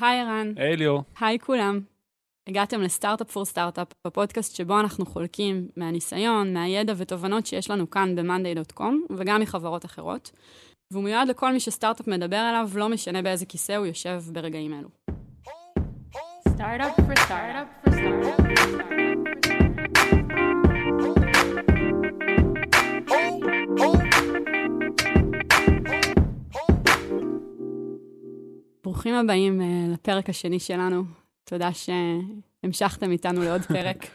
היי ערן. היי ליאור. היי כולם. הגעתם לסטארט-אפ פור סטארט-אפ, בפודקאסט שבו אנחנו חולקים מהניסיון, מהידע ותובנות שיש לנו כאן ב-monday.com, וגם מחברות אחרות. והוא מיועד לכל מי שסטארט-אפ מדבר עליו, לא משנה באיזה כיסא הוא יושב ברגעים אלו. סטארט-אפ פור סטארט-אפ פור ברוכים הבאים uh, לפרק השני שלנו. תודה שהמשכתם איתנו לעוד פרק.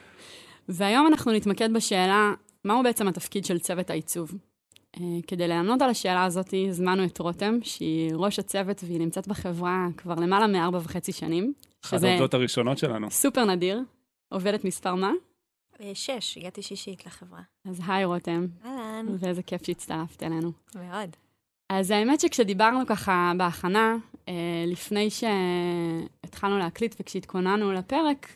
והיום אנחנו נתמקד בשאלה, מהו בעצם התפקיד של צוות העיצוב? Uh, כדי לענות על השאלה הזאת, הזמנו את רותם, שהיא ראש הצוות והיא נמצאת בחברה כבר למעלה מארבע וחצי שנים. אחת העובדות הראשונות שלנו. סופר נדיר. עובדת מספר מה? אה, שש, הגעתי שישית לחברה. אז היי רותם. אהלן. ואיזה כיף שהצטרפת אלינו. מאוד. אז האמת שכשדיברנו ככה בהכנה, לפני שהתחלנו להקליט וכשהתכוננו לפרק,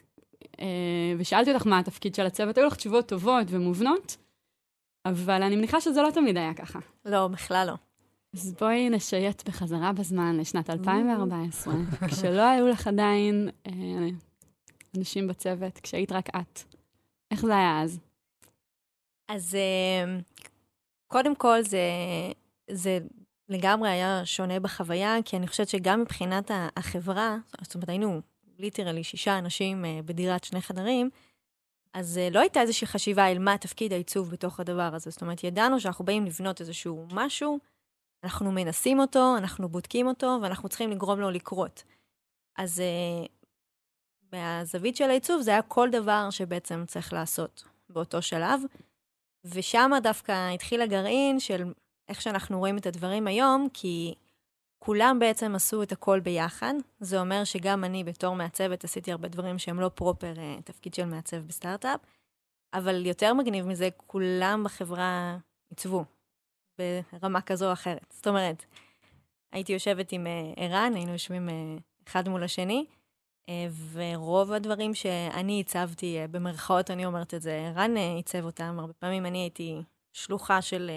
אה, ושאלתי אותך מה התפקיד של הצוות, היו לך תשובות טובות ומובנות, אבל אני מניחה שזה לא תמיד היה ככה. לא, בכלל לא. אז בואי נשייט בחזרה בזמן לשנת 2014, כשלא היו לך עדיין אה, אנשים בצוות, כשהיית רק את. איך זה היה אז? אז קודם כל זה, זה לגמרי היה שונה בחוויה, כי אני חושבת שגם מבחינת החברה, זאת אומרת, היינו ליטרלי שישה אנשים אה, בדירת שני חדרים, אז אה, לא הייתה איזושהי חשיבה אל מה תפקיד העיצוב בתוך הדבר הזה. זאת אומרת, ידענו שאנחנו באים לבנות איזשהו משהו, אנחנו מנסים אותו, אנחנו בודקים אותו, ואנחנו צריכים לגרום לו לקרות. אז uh, מהזווית של העיצוב זה היה כל דבר שבעצם צריך לעשות באותו שלב, ושם דווקא התחיל הגרעין של איך שאנחנו רואים את הדברים היום, כי כולם בעצם עשו את הכל ביחד. זה אומר שגם אני בתור מעצבת עשיתי הרבה דברים שהם לא פרופר uh, תפקיד של מעצב בסטארט-אפ, אבל יותר מגניב מזה, כולם בחברה עיצבו ברמה כזו או אחרת. זאת אומרת, הייתי יושבת עם uh, ערן, היינו יושבים uh, אחד מול השני, uh, ורוב הדברים שאני הצבתי, uh, במרכאות אני אומרת את זה, ערן uh, עיצב אותם, הרבה פעמים אני הייתי שלוחה של...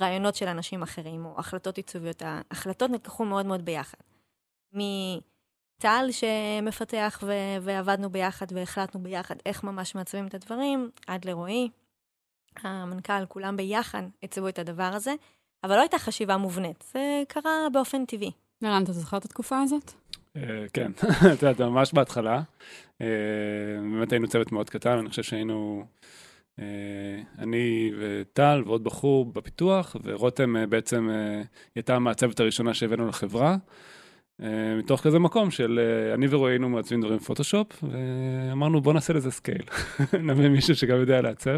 רעיונות של אנשים אחרים, או החלטות עיצוביות. ההחלטות נלקחו מאוד מאוד ביחד. מטל שמפתח ו- ועבדנו ביחד והחלטנו ביחד איך ממש מעצבים את הדברים, עד לרועי, המנכ"ל, כולם ביחד עיצבו את הדבר הזה, אבל לא הייתה חשיבה מובנית, זה קרה באופן טבעי. ערן, אתה זוכר את התקופה הזאת? כן, את יודעת, ממש בהתחלה. אה, באמת היינו צוות מאוד קטן, אני חושב שהיינו אה, אני וטל ועוד בחור בפיתוח, ורותם אה, בעצם אה, הייתה המעצבת הראשונה שהבאנו לחברה. מתוך כזה מקום של אני ורועי היינו מעצבים דברים בפוטושופ, ואמרנו בוא נעשה לזה scale, נביא מישהו שגם יודע לעצב.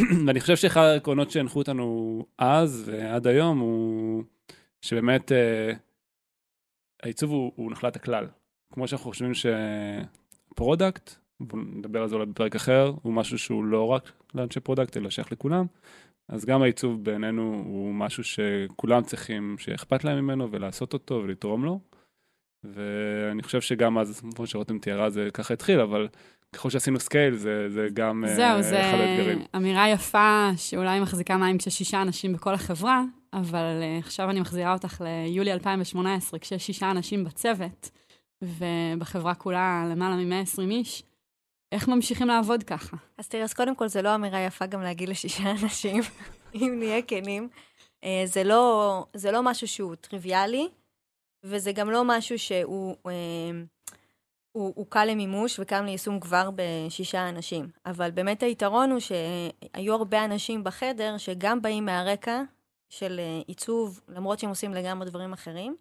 ואני חושב שאחד העקרונות שהנחו אותנו אז ועד היום הוא שבאמת העיצוב הוא, הוא נחלת הכלל. כמו שאנחנו חושבים ש product נדבר על זה אולי בפרק אחר, הוא משהו שהוא לא רק לאנשי product, אלא שייך לכולם. אז גם העיצוב בעינינו הוא משהו שכולם צריכים, שאכפת להם ממנו ולעשות אותו ולתרום לו. ואני חושב שגם אז, כמו שרותם תיארה, זה ככה התחיל, אבל ככל שעשינו scale, זה, זה גם זהו, אה, זה אחד האתגרים. זהו, זו אמירה יפה שאולי מחזיקה מים כששישה אנשים בכל החברה, אבל אה, עכשיו אני מחזירה אותך ליולי 2018, כשיש שישה אנשים בצוות, ובחברה כולה למעלה מ-120 איש. איך ממשיכים לעבוד ככה? אז תראה, אז קודם כל, זה לא אמירה יפה גם להגיד לשישה אנשים, אם נהיה כנים. אה, זה לא, זה לא משהו שהוא טריוויאלי, וזה גם לא משהו שהוא אה, הוא, הוא קל למימוש וקם ליישום כבר בשישה אנשים. אבל באמת היתרון הוא שהיו הרבה אנשים בחדר שגם באים מהרקע של אה, עיצוב, למרות שהם עושים לגמרי דברים אחרים,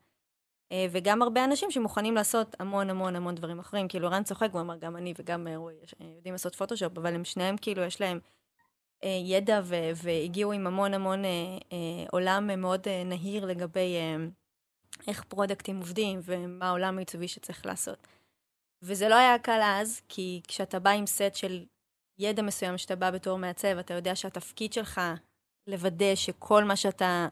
וגם הרבה אנשים שמוכנים לעשות המון המון המון דברים אחרים. כאילו, רן צוחק, הוא אמר, גם אני וגם אה, רועי אה, יודעים לעשות פוטושופ, אבל הם שניהם, כאילו, יש להם ידע ו- והגיעו עם המון המון עולם מאוד נהיר לגבי איך פרודקטים עובדים ומה העולם העיצובי שצריך לעשות. וזה לא היה קל אז, כי כשאתה בא עם סט של ידע מסוים שאתה בא בתור מעצב, אתה יודע שהתפקיד שלך לוודא שכל מה שאתה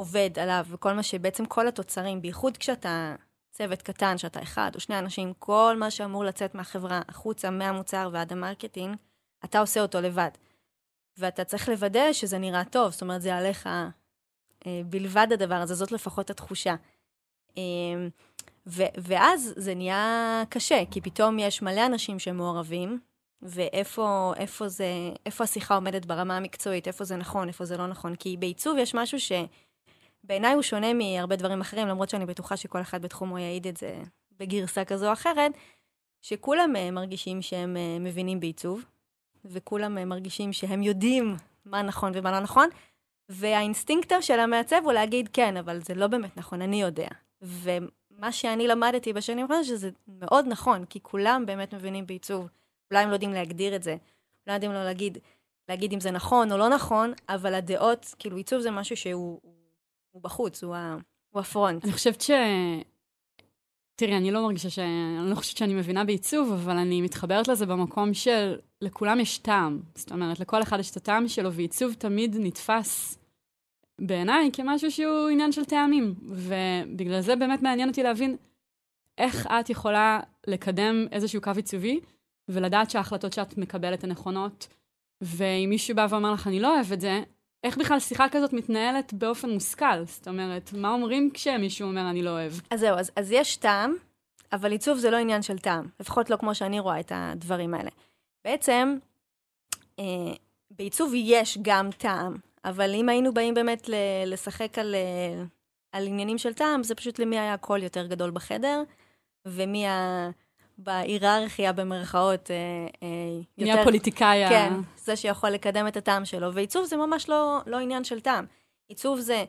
עובד עליו, וכל מה שבעצם כל התוצרים, בייחוד כשאתה צוות קטן, שאתה אחד או שני אנשים, כל מה שאמור לצאת מהחברה החוצה, מהמוצר ועד ה marketing, אתה עושה אותו לבד. ואתה צריך לוודא שזה נראה טוב, זאת אומרת, זה עליך אה, בלבד הדבר הזה, זאת לפחות התחושה. אה, ו- ואז זה נהיה קשה, כי פתאום יש מלא אנשים שמעורבים, ואיפה איפה זה, איפה השיחה עומדת ברמה המקצועית, איפה זה נכון, איפה זה לא נכון. כי בעיצוב יש משהו שבעיניי הוא שונה מהרבה דברים אחרים, למרות שאני בטוחה שכל אחד בתחומו יעיד את זה בגרסה כזו או אחרת, שכולם אה, מרגישים שהם אה, מבינים בעיצוב, וכולם אה, מרגישים שהם יודעים מה נכון ומה לא נכון, והאינסטינקט של המעצב הוא להגיד, כן, אבל זה לא באמת נכון, אני יודע. ומה שאני למדתי בשנים האחרונות, שזה מאוד נכון, כי כולם באמת מבינים בעיצוב. אולי הם לא יודעים להגדיר את זה, אולי יודעים לא להגיד, להגיד אם זה נכון או לא נכון, אבל הדעות, כאילו עיצוב זה משהו שהוא הוא בחוץ, הוא, ה, הוא הפרונט. אני חושבת ש... תראי, אני לא מרגישה ש... אני לא חושבת שאני מבינה בעיצוב, אבל אני מתחברת לזה במקום של לכולם יש טעם. זאת אומרת, לכל אחד יש את הטעם שלו, ועיצוב תמיד נתפס בעיניי כמשהו שהוא עניין של טעמים. ובגלל זה באמת מעניין אותי להבין איך את יכולה לקדם איזשהו קו עיצובי, ולדעת שההחלטות שאת מקבלת הן נכונות. ואם מישהו בא ואומר לך, אני לא אוהב את זה, איך בכלל שיחה כזאת מתנהלת באופן מושכל? זאת אומרת, מה אומרים כשמישהו אומר, אני לא אוהב? אז זהו, אז, אז יש טעם, אבל עיצוב זה לא עניין של טעם, לפחות לא כמו שאני רואה את הדברים האלה. בעצם, אה, בעיצוב יש גם טעם, אבל אם היינו באים באמת ל- לשחק על, אה, על עניינים של טעם, זה פשוט למי היה קול יותר גדול בחדר, ומי ה... בהיררכיה במרכאות אה, אה, יותר... נהיה פוליטיקאי. כן, זה שיכול לקדם את הטעם שלו. ועיצוב זה ממש לא, לא עניין של טעם. עיצוב זה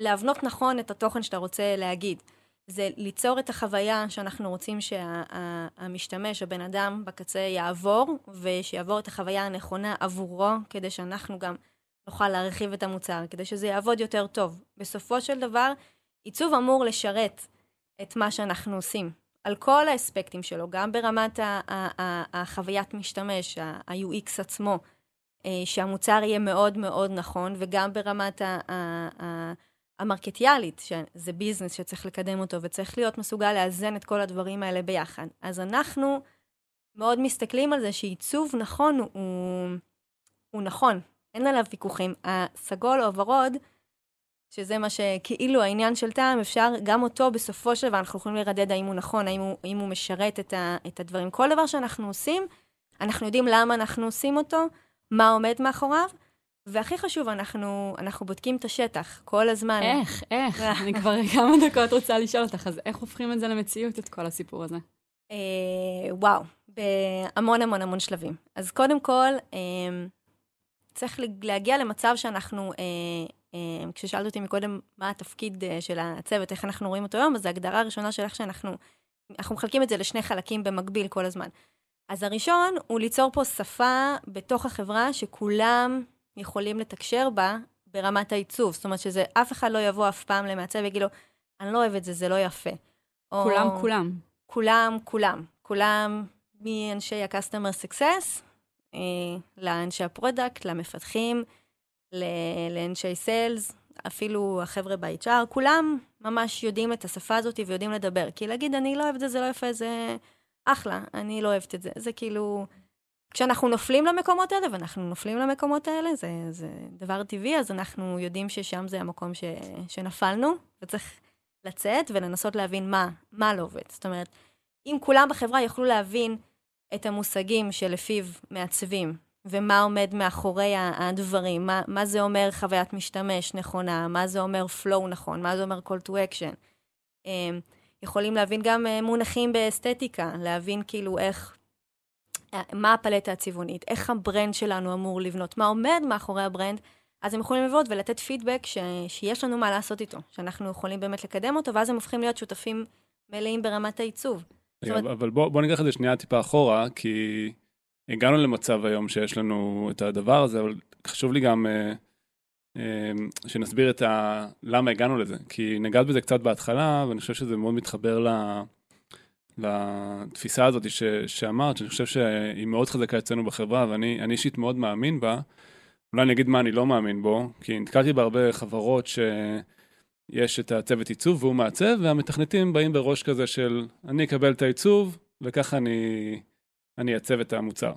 להבנות נכון את התוכן שאתה רוצה להגיד. זה ליצור את החוויה שאנחנו רוצים שהמשתמש, שה, הבן אדם בקצה יעבור, ושיעבור את החוויה הנכונה עבורו, כדי שאנחנו גם נוכל להרחיב את המוצר, כדי שזה יעבוד יותר טוב. בסופו של דבר, עיצוב אמור לשרת את מה שאנחנו עושים. על כל האספקטים שלו, גם ברמת החוויית משתמש, ה-UX עצמו, אה, שהמוצר יהיה מאוד מאוד נכון, וגם ברמת המרקטיאלית, שזה ביזנס שצריך לקדם אותו, וצריך להיות מסוגל לאזן את כל הדברים האלה ביחד. אז אנחנו מאוד מסתכלים על זה שעיצוב נכון הוא, הוא נכון, אין עליו ויכוחים. הסגול או הוורוד, שזה מה שכאילו העניין של טעם, אפשר גם אותו בסופו של דבר, אנחנו יכולים לרדד האם הוא נכון, האם הוא, האם הוא משרת את, ה, את הדברים. כל דבר שאנחנו עושים, אנחנו יודעים למה אנחנו עושים אותו, מה עומד מאחוריו, והכי חשוב, אנחנו, אנחנו בודקים את השטח כל הזמן. איך, איך? אני כבר כמה דקות רוצה לשאול אותך, אז איך הופכים את זה למציאות, את כל הסיפור הזה? אה, וואו, בהמון המון המון שלבים. אז קודם כל, אה, צריך להגיע למצב שאנחנו אה, כששאלת אותי מקודם מה התפקיד אה, של הצוות, איך אנחנו רואים אותו היום, אז ההגדרה הראשונה של איך שאנחנו, אנחנו מחלקים את זה לשני חלקים במקביל כל הזמן. אז הראשון הוא ליצור פה שפה בתוך החברה שכולם יכולים לתקשר בה ברמת העיצוב. זאת אומרת שזה, אף אחד לא יבוא אף פעם למעצב ויגיד לו, אני לא אוהב את זה, זה לא יפה. כולם, או, כולם. כולם, כולם. כולם מאנשי ה-customer success, אה, לאנשי ה product, למפתחים, לאנשי sales, אפילו החבר'ה ב-HR, כולם ממש יודעים את השפה הזאת ויודעים לדבר. כי להגיד, אני לא אוהבת את זה, זה לא יפה, זה אחלה, אני לא אוהבת את זה. זה כאילו... כשאנחנו נופלים למקומות האלה, ואנחנו נופלים למקומות האלה, זה, זה דבר טבעי, אז אנחנו יודעים ששם זה המקום ש, שנפלנו, וצריך לצאת ולנסות להבין מה, מה לא עובד. זאת אומרת, אם כולם בחברה יוכלו להבין את המושגים שלפיו מעצבים ומה עומד מאחורי הדברים, מה, מה זה אומר חוויית משתמש נכונה, מה זה אומר flow נכון, מה זה אומר call to action. אמ, יכולים להבין גם אה, מונחים באסתטיקה, להבין כאילו איך, אה, מה הפלטה הצבעונית, איך ה brand שלנו אמור לבנות, מה עומד מאחורי ה brand, אז הם יכולים לבוא ולתת פידבק ש, שיש לנו מה לעשות איתו, שאנחנו יכולים באמת לקדם אותו, ואז הם הופכים להיות שותפים מלאים ברמת העיצוב. אבל בוא, בוא ניקח את זה שנייה טיפה אחורה, כי הגענו למצב היום שיש לנו את הדבר הזה, אבל חשוב לי גם אה, אה, שנסביר את ה... למה הגענו לזה. כי נגעת בזה קצת בהתחלה, ואני חושב שזה מאוד מתחבר ל... לתפיסה הזאת ש... שאמרת, שאני חושב שהיא מאוד חזקה אצלנו בחברה, ואני אישית מאוד מאמין בה. אולי אני אגיד מה אני לא מאמין בו, כי נתקלתי בהרבה חברות שיש את הצוות עיצוב והוא מעצב, והמתכנתים באים בראש כזה של אני אקבל את העיצוב, וככה אני... אני אעצב את המוצר.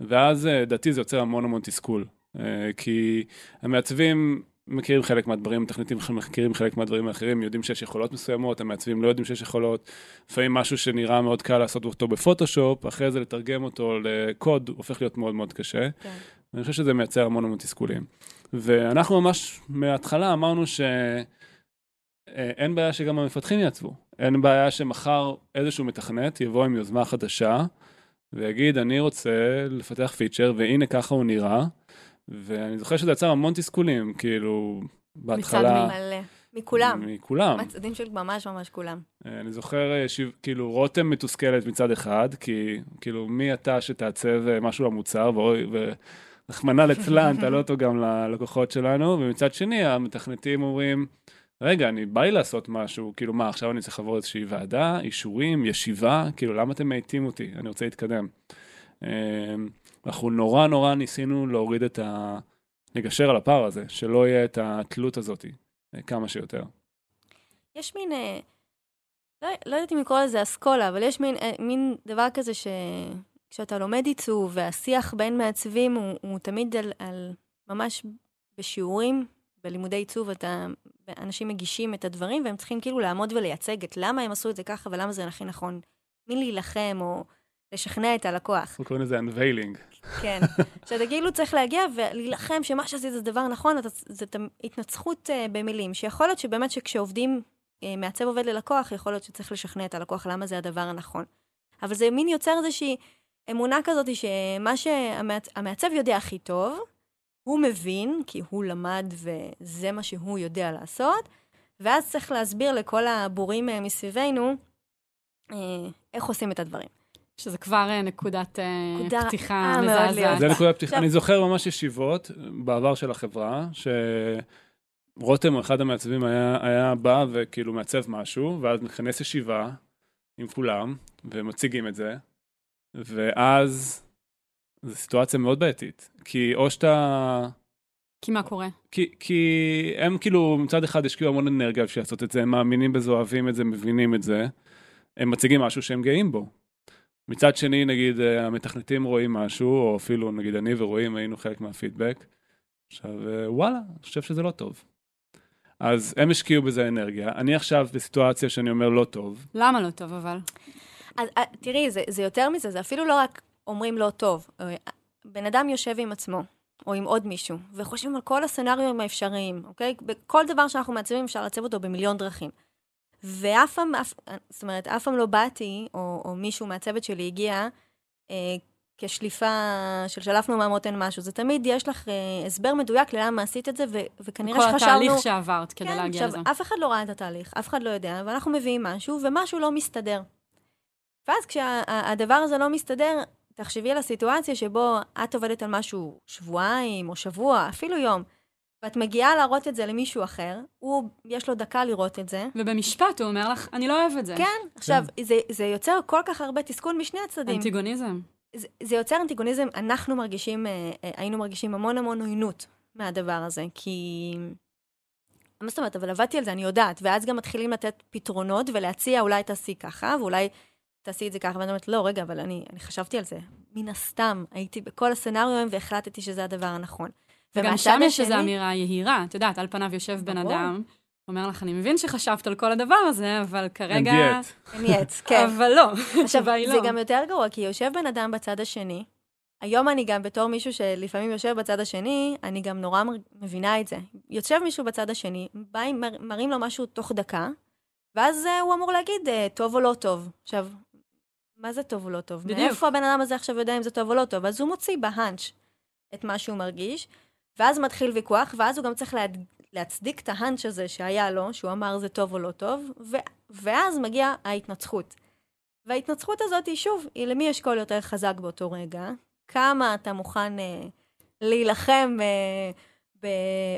ואז אה, זה יוצר המון המון תסכול. אה, כי המעצבים מכירים חלק מהדברים, מתכנתים מכירים חלק מהדברים האחרים, יודעים שיש יכולות מסוימות, המעצבים לא יודעים שיש יכולות. לפעמים משהו שנראה מאוד קל לעשות אותו בפוטושופ, אחרי זה לתרגם אותו לקוד, הופך להיות מאוד מאוד קשה. כן. ואני חושב שזה מייצר המון המון תסכולים. ואנחנו ממש מההתחלה אמרנו שאין אה, בעיה שגם המפתחים יעצבו. אין בעיה שמחר איזשהו מתכנת יבוא עם יוזמה חדשה ויגיד, אני רוצה לפתח פיצ'ר, והנה ככה הוא נראה. ואני זוכר שזה יצר המון תסכולים, כאילו, בהתחלה... מצד מלא. מכולם. מכולם. מצדים של ממש ממש כולם. אה, אני זוכר, אה, ש... כאילו, רותם מתוסכלת מצד אחד, כי כאילו, מי אתה שתעצב אה, משהו למוצר, ורחמנא ליצלן, תעלה אותו גם ללקוחות שלנו, ומצד שני, המתכנתים אומרים, רגע, אני בא לי לעשות משהו, כאילו מה, עכשיו אני צריך לעבור איזושהי ועדה, אישורים, ישיבה, כאילו, למה אתם מאיטים אותי? אני רוצה להתקדם. אנחנו נורא נורא ניסינו להוריד את ה... לגשר על הפער הזה, שלא יהיה את התלות הזאת אה, כמה שיותר. יש מין, אה, לא, לא יודעת אם לקרוא לזה אסכולה, אבל יש מין, אה, מין דבר כזה שכשאתה לומד עיצוב והשיח בין מעצבים הוא, הוא תמיד על, על ממש בשיעורים, בלימודי עיצוב, אתה, אנשים מגישים את הדברים והם צריכים כאילו לעמוד ולייצג את למה הם עשו את זה ככה ולמה זה הכי נכון. מין להילחם או... לשכנע את הלקוח. אנחנו קוראים לזה unveiling. כן, שאתה כאילו צריך להגיע ולהילחם שמה שעשית זה דבר נכון, זאת התנצחות uh, במילים, שיכול להיות שבאמת שכשעובדים, uh, מעצב עובד ללקוח, יכול להיות שצריך לשכנע את הלקוח למה זה הדבר הנכון. אבל זה מין יוצר איזושהי אמונה כזאת שמה שהמעצב יודע הכי טוב, הוא מבין, כי הוא למד וזה מה שהוא יודע לעשות, ואז צריך להסביר לכל הבורים uh, מסביבנו uh, איך עושים את הדברים. שזה כבר אה, נקודת אה, פתיחה מזעזעת. זה נקודת פתיחה. אני זוכר ממש ישיבות בעבר של החברה, שרותם, אחד המעצבים, היה, היה בא וכאילו מעצב משהו, ואז מכנס ישיבה עם כולם, ומציגים את זה, ואז זו סיטואציה מאוד בעייתית. כי או שאתה... כי מה קורה? כי, כי הם כאילו מצד אחד השקיעו המון אנרגיה בשביל לעשות את זה, הם מאמינים בזה, אוהבים את זה, מבינים את זה. הם מציגים משהו שהם גאים בו. מצד שני, נגיד, אה, המתכנתים רואים משהו, או אפילו, נגיד, אני ורואים, היינו חלק מהפידבק. עכשיו, אה, וואלה, אני חושב שזה לא טוב. אז הם השקיעו בזה אנרגיה. אני עכשיו בסיטואציה שאני אומר לא טוב. למה לא טוב, אבל? אז אה, תראי, זה, זה יותר מזה, זה אפילו לא רק אומרים לא טוב. בן אדם יושב עם עצמו, או עם עוד מישהו, וחושבים על כל הסצנריונים האפשריים, אוקיי? בכל דבר שאנחנו מעצבים אפשר לעצב אותו במיליון דרכים. ואף פעם, זאת אומרת, אף פעם לא באתי, או, או מישהו מהצוות שלי הגיע אה, כשליפה של שלפנו מהמותן משהו. זה תמיד, יש לך אה, הסבר מדויק ללמה עשית את זה, ו, וכנראה שחשבנו... כל התהליך שעברת כדי כן, להגיע לזה. אף אחד לא ראה את התהליך, אף אחד לא יודע, ואנחנו מביאים משהו, ומשהו לא מסתדר. ואז כשהדבר הזה לא מסתדר, תחשבי על הסיטואציה שבו את עובדת על משהו שבועיים או שבוע, אפילו יום. ואת מגיעה להראות את זה למישהו אחר, הוא, יש לו דקה לראות את זה. ובמשפט הוא אומר לך, אני לא אוהב את זה. כן, עכשיו, כן. זה, זה יוצר כל כך הרבה תסכול משני הצדדים. אנטיגוניזם. זה, זה יוצר אנטיגוניזם, אנחנו מרגישים, אה, אה, היינו מרגישים המון המון עוינות מהדבר הזה, כי... מה זאת אומרת, אבל עבדתי על זה, אני יודעת, ואז גם מתחילים לתת פתרונות ולהציע, אולי תעשי ככה, ואולי תעשי את זה ככה, ואני אומרת, לא, רגע, אבל אני, אני חשבתי על זה. מן הסתם, הייתי בכל הסצנריו והחלטתי שזה הדבר הנכון. וגם שם יש איזו אמירה יהירה. את יודעת, על פניו יושב בן אדם, אומר לך, אני מבין שחשבת על כל הדבר הזה, אבל כרגע... אין דיאט. אין דיאט, כן. אבל לא, עכשיו, זה לא. גם יותר גרוע, כי יושב בן אדם בצד השני, היום אני גם בתור מישהו שלפעמים יושב בצד השני, אני גם נורא מבינה את זה. יושב מישהו בצד השני, בא, מר, מראים לו משהו תוך דקה, ואז uh, הוא אמור להגיד uh, טוב או לא טוב. עכשיו, מה זה טוב או לא טוב? בדיוק. מאיפה הבן אדם הזה עכשיו יודע אם זה טוב או לא טוב? אז הוא מוציא בהאנץ' את מה שהוא מרגיש, ואז מתחיל ויכוח, ואז הוא גם צריך לה... להצדיק את ההאנץ' הזה שהיה לו, שהוא אמר זה טוב או לא טוב, ו... ואז מגיעה ההתנצחות. וההתנצחות הזאת היא שוב, היא למי יש קול יותר חזק באותו רגע, כמה אתה מוכן אה, להילחם אה, ב...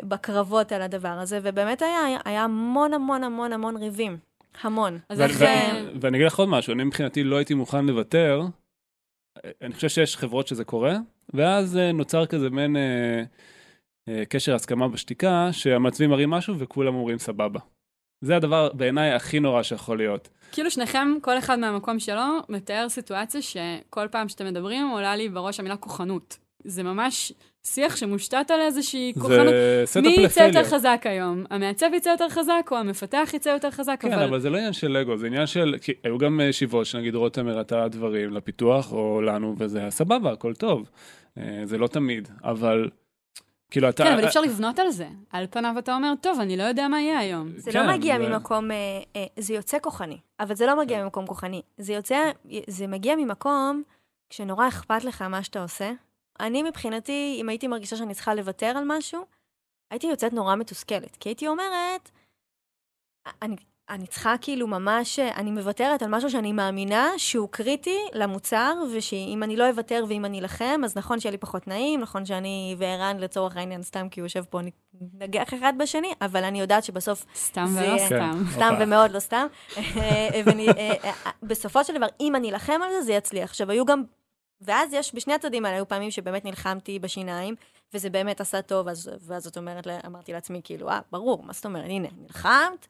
בקרבות על הדבר הזה, ובאמת היה, היה המון המון המון המון ריבים. המון. אז איך... ואני אגיד לך עוד משהו, אני מבחינתי לא הייתי מוכן לוותר. אני חושב שיש חברות שזה קורה, ואז אה, נוצר כזה מעין... אה, אה, קשר הסכמה בשתיקה, שהמעצבים מראים משהו וכולם אומרים סבבה. זה הדבר בעיניי הכי נורא שיכול להיות. כאילו שניכם, כל אחד מהמקום שלו, מתאר סיטואציה שכל פעם שאתם מדברים עולה לי בראש המילה כוחנות. זה ממש שיח שמושתת על איזושהי כוחנות. זה סתם מי יצא יותר. חזק היום? המעצב יצא יותר חזק או המפתח יצא יותר חזק? כן, אבל זה לא עניין של אגו, זה עניין של, כי היו גם אה, ישיבות שנגיד רותם הראתה דברים לפיתוח או לנו, וזה היה סבבה, הכל טוב. אה, זה לא תמיד, אבל כאילו אתה... כן, אבל אי אפשר לבנות על זה. על פניו אתה אומר, טוב, אני לא יודע מה יהיה היום. זה כן, לא מגיע זה- ממקום, אה, אה, זה יוצא כוחני, אבל זה לא מגיע ממקום כוחני. זה יוצא, זה מגיע ממקום כשנורא אכפת לך מה שאתה עושה. אני מבחינתי, אם הייתי מרגישה שאני צריכה לוותר על משהו, הייתי יוצאת נורא מתוסכלת, כי הייתי אומרת, אני, אני צריכה כאילו ממש, אני מוותרת על משהו שאני מאמינה שהוא קריטי למוצר, ושאם אני לא אוותר ואם אני אלחם, אז נכון שיהיה לי פחות נעים, נכון שאני וערן לצורך העניין, סתם כי הוא יושב פה, נגח אחד בשני, אבל אני יודעת שבסוף סתם זה- ולא כן. סתם. סתם הופה. ומאוד לא סתם. אה, ואני, אה, אה, בסופו של דבר, אם אני אלחם על זה, זה יצליח. עכשיו, היו גם... ואז יש, בשני הצדדים האלה, היו פעמים שבאמת נלחמתי בשיניים, וזה באמת עשה טוב, אז, ואז זאת אומרת, אמרתי לעצמי, כאילו, אה, ברור, מה זאת אומרת, הנה, נלחמת,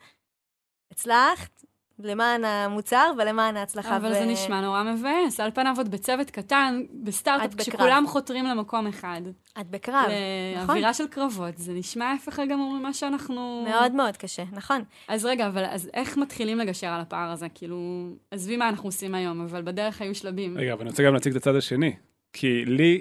הצלחת, למען המוצר ולמען ההצלחה. אבל ו- זה נשמע נורא מבאס. על פניו עוד בצוות קטן, בסטארט-אפ. כשכולם חותרים למקום אחד. את בקרב, נכון. אווירה של קרבות, זה נשמע ההפך הגמור ממה שאנחנו... מאוד מאוד קשה, נכון. אז רגע, אבל אז איך מתחילים לגשר על הפער הזה? כאילו, עזבי מה אנחנו עושים היום, אבל בדרך היו שלבים. רגע, אבל אני רוצה גם להציג את הצד השני. כי לי...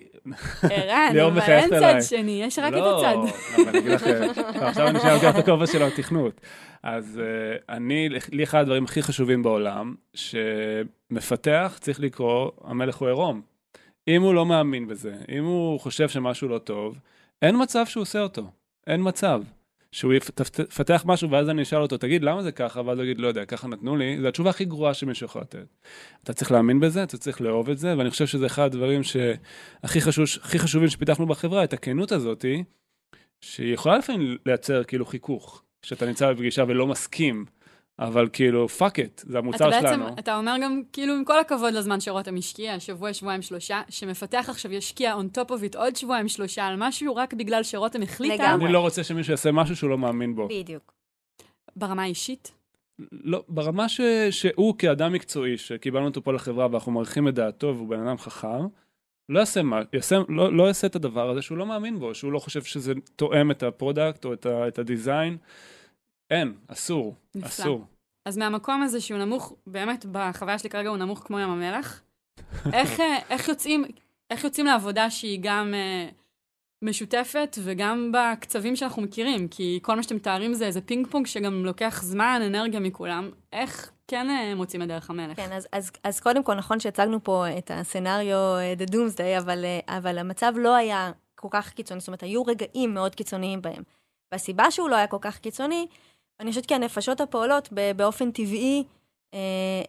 ערן, אבל אין צד. שני, יש רק את לא, הצד. אבל אני אגיד לך, לא, עכשיו אני שנייה לוקח את הכובע של התכנות. אז uh, אני, לי אחד הדברים הכי חשובים בעולם, שמפתח צריך לקרוא, המלך הוא עירום. אם הוא לא מאמין בזה, אם הוא חושב שמשהו לא טוב, אין מצב שהוא עושה אותו. אין מצב. שהוא יפת- יפתח משהו ואז אני אשאל אותו, תגיד, למה זה ככה? ואז הוא יגיד, לא יודע, ככה נתנו לי. זו התשובה הכי גרועה שמישהו יכול לתת. אתה צריך להאמין בזה, אתה צריך לאהוב את זה, ואני חושב שזה אחד הדברים שהכי חשוב, חשובים שפיתחנו בחברה, את הכנות הזאתי, שהיא יכולה לפעמים לייצר כאילו חיכוך, שאתה נמצא בפגישה ולא מסכים, אבל כאילו, fuck it, זה המוצר אתה בעצם, שלנו. אתה אומר גם, כאילו, עם כל הכבוד לזמן שרותם השקיע, שבוע, שבועיים, שלושה, שמפתח עכשיו ישקיע on top of it עוד שבועיים, שלושה על משהו, רק בגלל שרותם החליטה, לגמרי. אני לא רוצה שמישהו יעשה משהו שהוא לא מאמין בו. בדיוק. ברמה האישית. לא, ברמה ש, שהוא כאדם מקצועי, שקיבלנו אותו פה לחברה ואנחנו מעריכים את דעתו והוא בן אדם חכם, לא יעשה, מה, יעשה, לא, לא יעשה את הדבר הזה שהוא לא מאמין בו, שהוא לא חושב שזה תואם את ה product או את, ה, את ה design. אין, אסור, נפלא. אסור. אז מהמקום הזה שהוא נמוך, באמת, בחוויה שלי כרגע הוא נמוך כמו ים המלח, איך, אה, איך, יוצאים, איך יוצאים לעבודה שהיא גם אה, משותפת וגם בקצבים שאנחנו מכירים? כי כל מה שאתם מתארים זה איזה פינג פונג שגם לוקח זמן, אנרגיה מכולם. איך כן אה, מוצאים את דרך המלך? כן, אז, אז, אז קודם כל, נכון שהצגנו פה את הסצנריו אה, The Doomsday, אבל, אבל המצב לא היה כל כך קיצוני, זאת אומרת, היו רגעים מאוד קיצוניים בהם. והסיבה שהוא לא היה כל כך קיצוני, אני חושבת כי הנפשות הפועלות באופן טבעי, אה,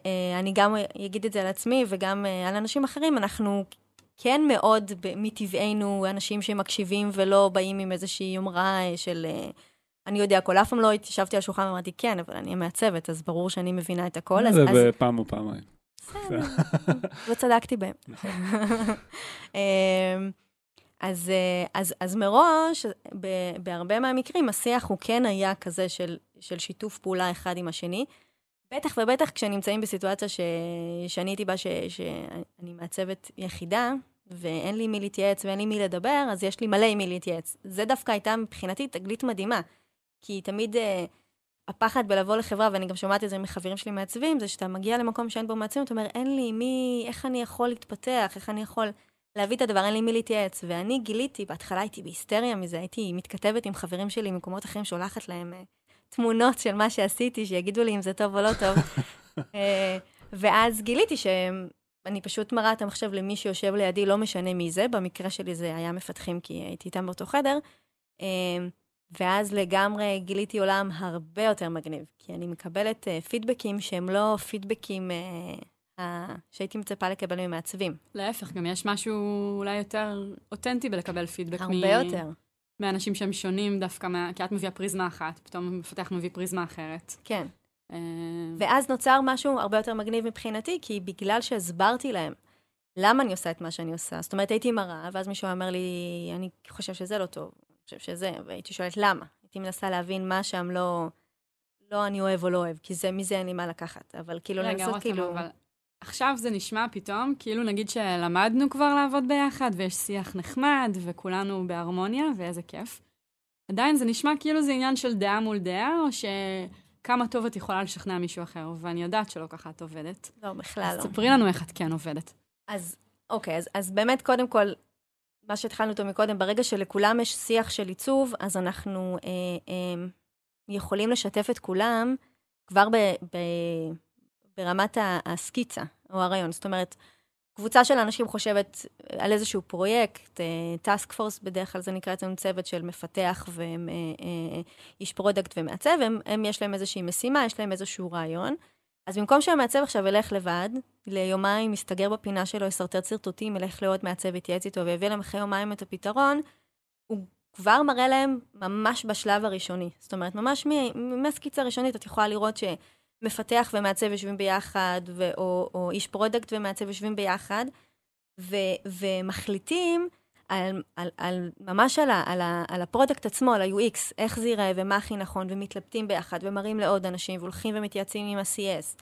אה, אני גם אגיד את זה על עצמי וגם אה, על אנשים אחרים, אנחנו כן מאוד מטבענו אנשים שמקשיבים ולא באים עם איזושהי יומרה של... אני יודע הכל, אף פעם לא התיישבתי על השולחן ואמרתי, כן, אבל אני המעצבת, אז ברור שאני מבינה את הכל. זה בפעם או פעמיים. בסדר, לא צדקתי בהם. נכון. אמ, אז, אז, אז מראש, ב- בהרבה מהמקרים, השיח הוא כן היה כזה של, של שיתוף פעולה אחד עם השני. בטח ובטח כשנמצאים בסיטואציה ש, שאני הייתי בה, ש, שאני מעצבת יחידה, ואין לי מי להתייעץ ואין לי מי לדבר, אז יש לי מלא עם מי להתייעץ. זה דווקא הייתה מבחינתי תגלית מדהימה. כי תמיד אה, הפחד בלבוא לחברה, ואני גם שומעת את זה מחברים שלי מעצבים, זה שאתה מגיע למקום שאין בו מעצבים, אתה אומר, אין לי מי, איך אני יכול להתפתח, איך אני יכול להביא את הדבר, אין לי מי להתייעץ. ואני גיליתי, בהתחלה הייתי בהיסטריה מזה, הייתי מתכתבת עם חברים שלי ממקומות אחרים, שולחת להם אה, תמונות של מה שעשיתי, שיגידו לי אם זה טוב או לא טוב. אה, ואז גיליתי שאני פשוט מראה את המחשב למי שיושב לידי, לא משנה מי זה, במקרה שלי זה היה מפתחים, כי הייתי איתם באותו חדר. אה, ואז לגמרי גיליתי עולם הרבה יותר מגניב, כי אני מקבלת uh, פידבקים שהם לא פידבקים שהייתי מצפה לקבל ממעצבים. להפך, גם יש משהו אולי יותר אותנטי בלקבל פידבק. הרבה מ- יותר. מאנשים שהם שונים דווקא, מה... כי את מביאה פריזמה אחת, פתאום המפתח מביא פריזמה אחרת. כן. אה, ואז נוצר משהו הרבה יותר מגניב מבחינתי, כי בגלל שהסברתי להם למה אני עושה את מה שאני עושה, זאת אומרת, הייתי מראה, ואז מישהו אומר לי, אני חושב שזה לא טוב, אני חושב שזה, והייתי שואלת למה. הייתי מנסה להבין מה שם לא, לא אני אוהב או לא אוהב, כי זה, מזה אין לי מה לקחת, אבל כאילו רגע, לנסות רותם, כאילו... אבל עכשיו זה נשמע פתאום, כאילו נגיד שלמדנו כבר לעבוד ביחד, ויש שיח נחמד, וכולנו בהרמוניה, ואיזה כיף. עדיין זה נשמע כאילו זה עניין של דעה מול דעה, או שכמה טוב את יכולה לשכנע מישהו אחר, ואני יודעת שלא ככה את עובדת. לא, בכלל אז לא. ספרי לנו איך את כן עובדת. אז אוקיי, אז, אז באמת, קודם כל, מה שהתחלנו אותו מקודם, ברגע שלכולם יש שיח של עיצוב, אז אנחנו אה, אה, יכולים לשתף את כולם כבר ב, ב, ברמת הסקיצה או הרעיון. זאת אומרת, קבוצה של אנשים חושבת על איזשהו פרויקט, task force, בדרך כלל זה נקרא אצלנו צוות של מפתח ואיש product ומעצב, הם, הם יש להם איזושהי משימה, יש להם איזשהו רעיון. אז במקום שהמעצב עכשיו ילך לבד, ליומיים יסתגר בפינה שלו, ישרטט שרטוטים, ילך לעוד מעצב, יתייעץ איתו ויביא להם אחרי יומיים את הפתרון, הוא כבר מראה להם ממש בשלב הראשוני. זאת אומרת, ממש מהסקיצה הראשונית את יכולה לראות שמפתח ומעצב יושבים ביחד, ו- או, או איש product ומעצב יושבים ביחד, ו- ומחליטים על, על, על, ממש על, ה, על, ה, על ה product עצמו, על ה-UX, איך זה ייראה ומה הכי נכון, ומתלבטים ביחד, ומראים לעוד אנשים, והולכים ומתייעצים עם ה-CS,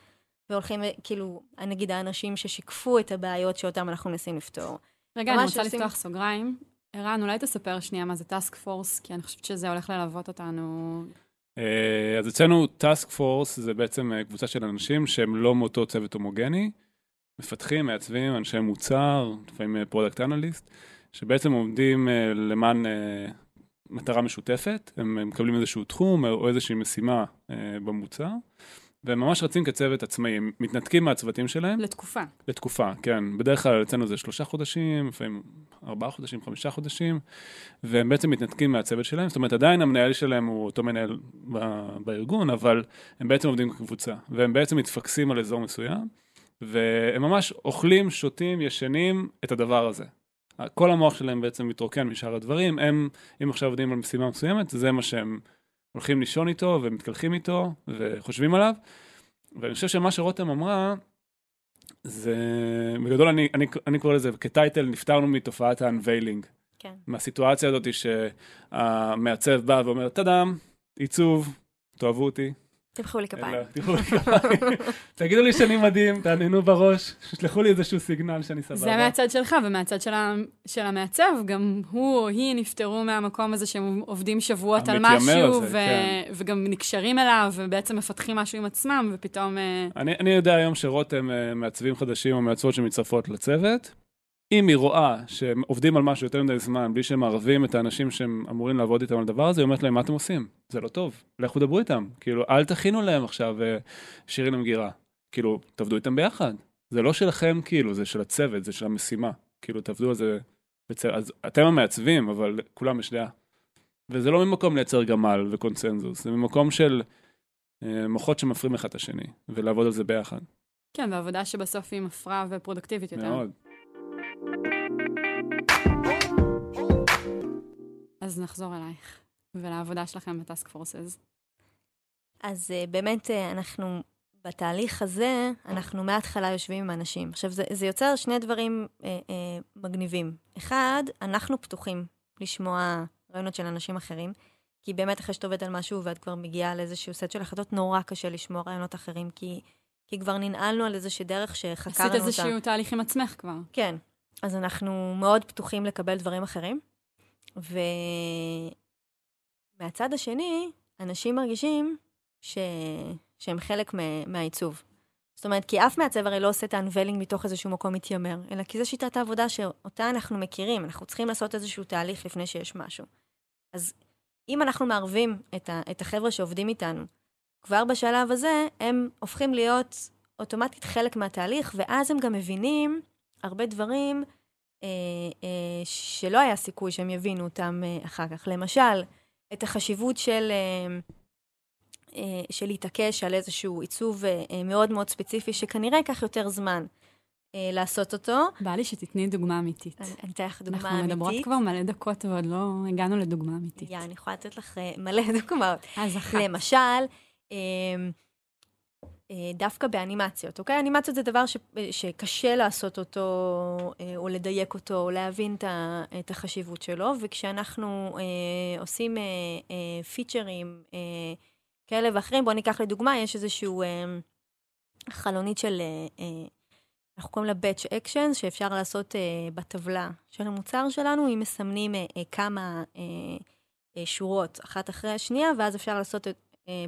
והולכים, כאילו, נגיד האנשים ששיקפו את הבעיות שאותם אנחנו מנסים לפתור. רגע, אני רוצה עושים- לפתוח סוגריים. ערן, אולי תספר שנייה מה זה task force, כי אני חושבת שזה הולך ללוות אותנו. אה, אז אצלנו task force זה בעצם אה, קבוצה של אנשים שהם לא מאותו צוות הומוגני, מפתחים, מעצבים, אנשי מוצר, לפעמים product analyst, שבעצם עומדים אה, למען אה, מטרה משותפת, הם מקבלים איזשהו תחום או איזושהי משימה אה, במוצר, והם ממש רצים כצוות עצמאי, הם מתנתקים מהצוותים שלהם לתקופה. לתקופה, כן. בדרך כלל אצלנו זה שלושה חודשים, לפעמים ארבעה חודשים, חמישה חודשים, והם בעצם מתנתקים מהצוות שלהם, זאת אומרת, עדיין המנהל שלהם הוא אותו מנהל ב- בארגון, אבל הם בעצם עובדים כקבוצה, והם בעצם מתפקסים על אזור מסוים, והם ממש אוכלים, שותים, ישנים את הדבר הזה. כל המוח שלהם בעצם מתרוקן משאר הדברים, הם, אם עכשיו עובדים על משימה מסוימת, זה מה שהם הולכים לישון איתו ומתקלחים איתו וחושבים עליו. ואני חושב שמה שרותם אמרה, זה, בגדול אני, אני, אני קורא לזה כטייטל, נפטרנו מתופעת ה-unveiling. כן. מהסיטואציה הזאת שהמעצב בא ואומר, טאדאם, עיצוב, תאהבו אותי. תמחאו לי כפיים. אלא, תמחאו לי כפיים. תגידו לי שאני מדהים, תעניינו בראש, תשלחו לי איזשהו סיגנל שאני סבבה. זה מהצד שלך, ומהצד של, המעצב, גם הוא או היא נפטרו מהמקום הזה שהם עובדים שבועות על משהו, ו... כן. וגם נקשרים אליו, ובעצם מפתחים משהו עם עצמם, ופתאום... אה, אני, אני יודע היום שרותם אה, מעצבים חדשים או מעצבות שמצטרפות לצוות. אם היא רואה שהם עובדים על משהו יותר מדי זמן, בלי שהם מערבים את האנשים שהם אמורים לעבוד איתם על הדבר הזה, היא אומרת להם, מה אתם עושים? זה לא טוב, לכו דברו איתם. כאילו, אל תכינו להם עכשיו אה, שירים למגירה. כאילו, תעבדו איתם ביחד. זה לא שלכם, כאילו, זה של הצוות, זה של המשימה. כאילו, תעבדו על זה בצוות. אז אתם המעצבים, אבל כולם יש דעה. וזה לא ממקום לייצר גמל וקונצנזוס, זה ממקום של אה, מוחות שמפרים אחד את השני, ולעבוד על זה ביחד. כן, ועבודה שבסוף היא מפרה ופרודקטיבית יותר. מאוד. אז נחזור אלייך, ולעבודה שלכם בטאסק פורסס. אז uh, באמת uh, אנחנו, בתהליך הזה, אנחנו מההתחלה יושבים עם אנשים. עכשיו, זה, זה יוצר שני דברים uh, uh, מגניבים. אחד, אנחנו פתוחים לשמוע רעיונות של אנשים אחרים, כי באמת אחרי שאת עובדת על משהו ואת כבר מגיעה לאיזשהו סט של החלטות, נורא קשה לשמוע רעיונות אחרים, כי, כי כבר ננעלנו על איזושהי דרך שחקרנו אותה. עשית איזשהו תהליך עם עצמך כבר. כן. אז אנחנו מאוד פתוחים לקבל דברים אחרים, ומהצד השני, אנשים מרגישים ש... שהם חלק מה... מהעיצוב. זאת אומרת, כי אף מעצב הרי לא עושה את האנבלינג מתוך איזשהו מקום מתיימר, אלא כי זו שיטת העבודה שאותה אנחנו מכירים, אנחנו צריכים לעשות איזשהו תהליך לפני שיש משהו. אז אם אנחנו מערבים את, ה... את החבר'ה שעובדים איתנו, כבר בשלב הזה, הם הופכים להיות אוטומטית חלק מהתהליך, ואז הם גם מבינים הרבה דברים אה, אה, שלא היה סיכוי שהם יבינו אותם אה, אחר כך. למשל, את החשיבות של, אה, אה, של להתעקש על איזשהו עיצוב אה, אה, מאוד מאוד ספציפי, שכנראה ייקח יותר זמן אה, לעשות אותו. בא לי שתתני דוגמה אמיתית. אני אני אתן לך דוגמה אנחנו אמיתית. מדברות כבר מלא דקות ועוד לא הגענו לדוגמה אמיתית. יא, אני יכולה לתת לך אה, מלא דוגמאות. אז אחת. למשל, אה, דווקא באנימציות, אוקיי? אנימציות זה דבר ש, שקשה לעשות אותו, אה, או לדייק אותו, או להבין את, החשיבות שלו, וכשאנחנו אה, עושים אה, אה, פיצ'רים אה, כאלה ואחרים, בואו ניקח לדוגמה, יש איזשהו אה, חלונית של, אה, אה, אנחנו קוראים לה batch actions, שאפשר לעשות uh, בטבלה של המוצר שלנו, אם מסמנים uh, uh, כמה uh, שורות אחת אחרי השנייה, ואז אפשר לעשות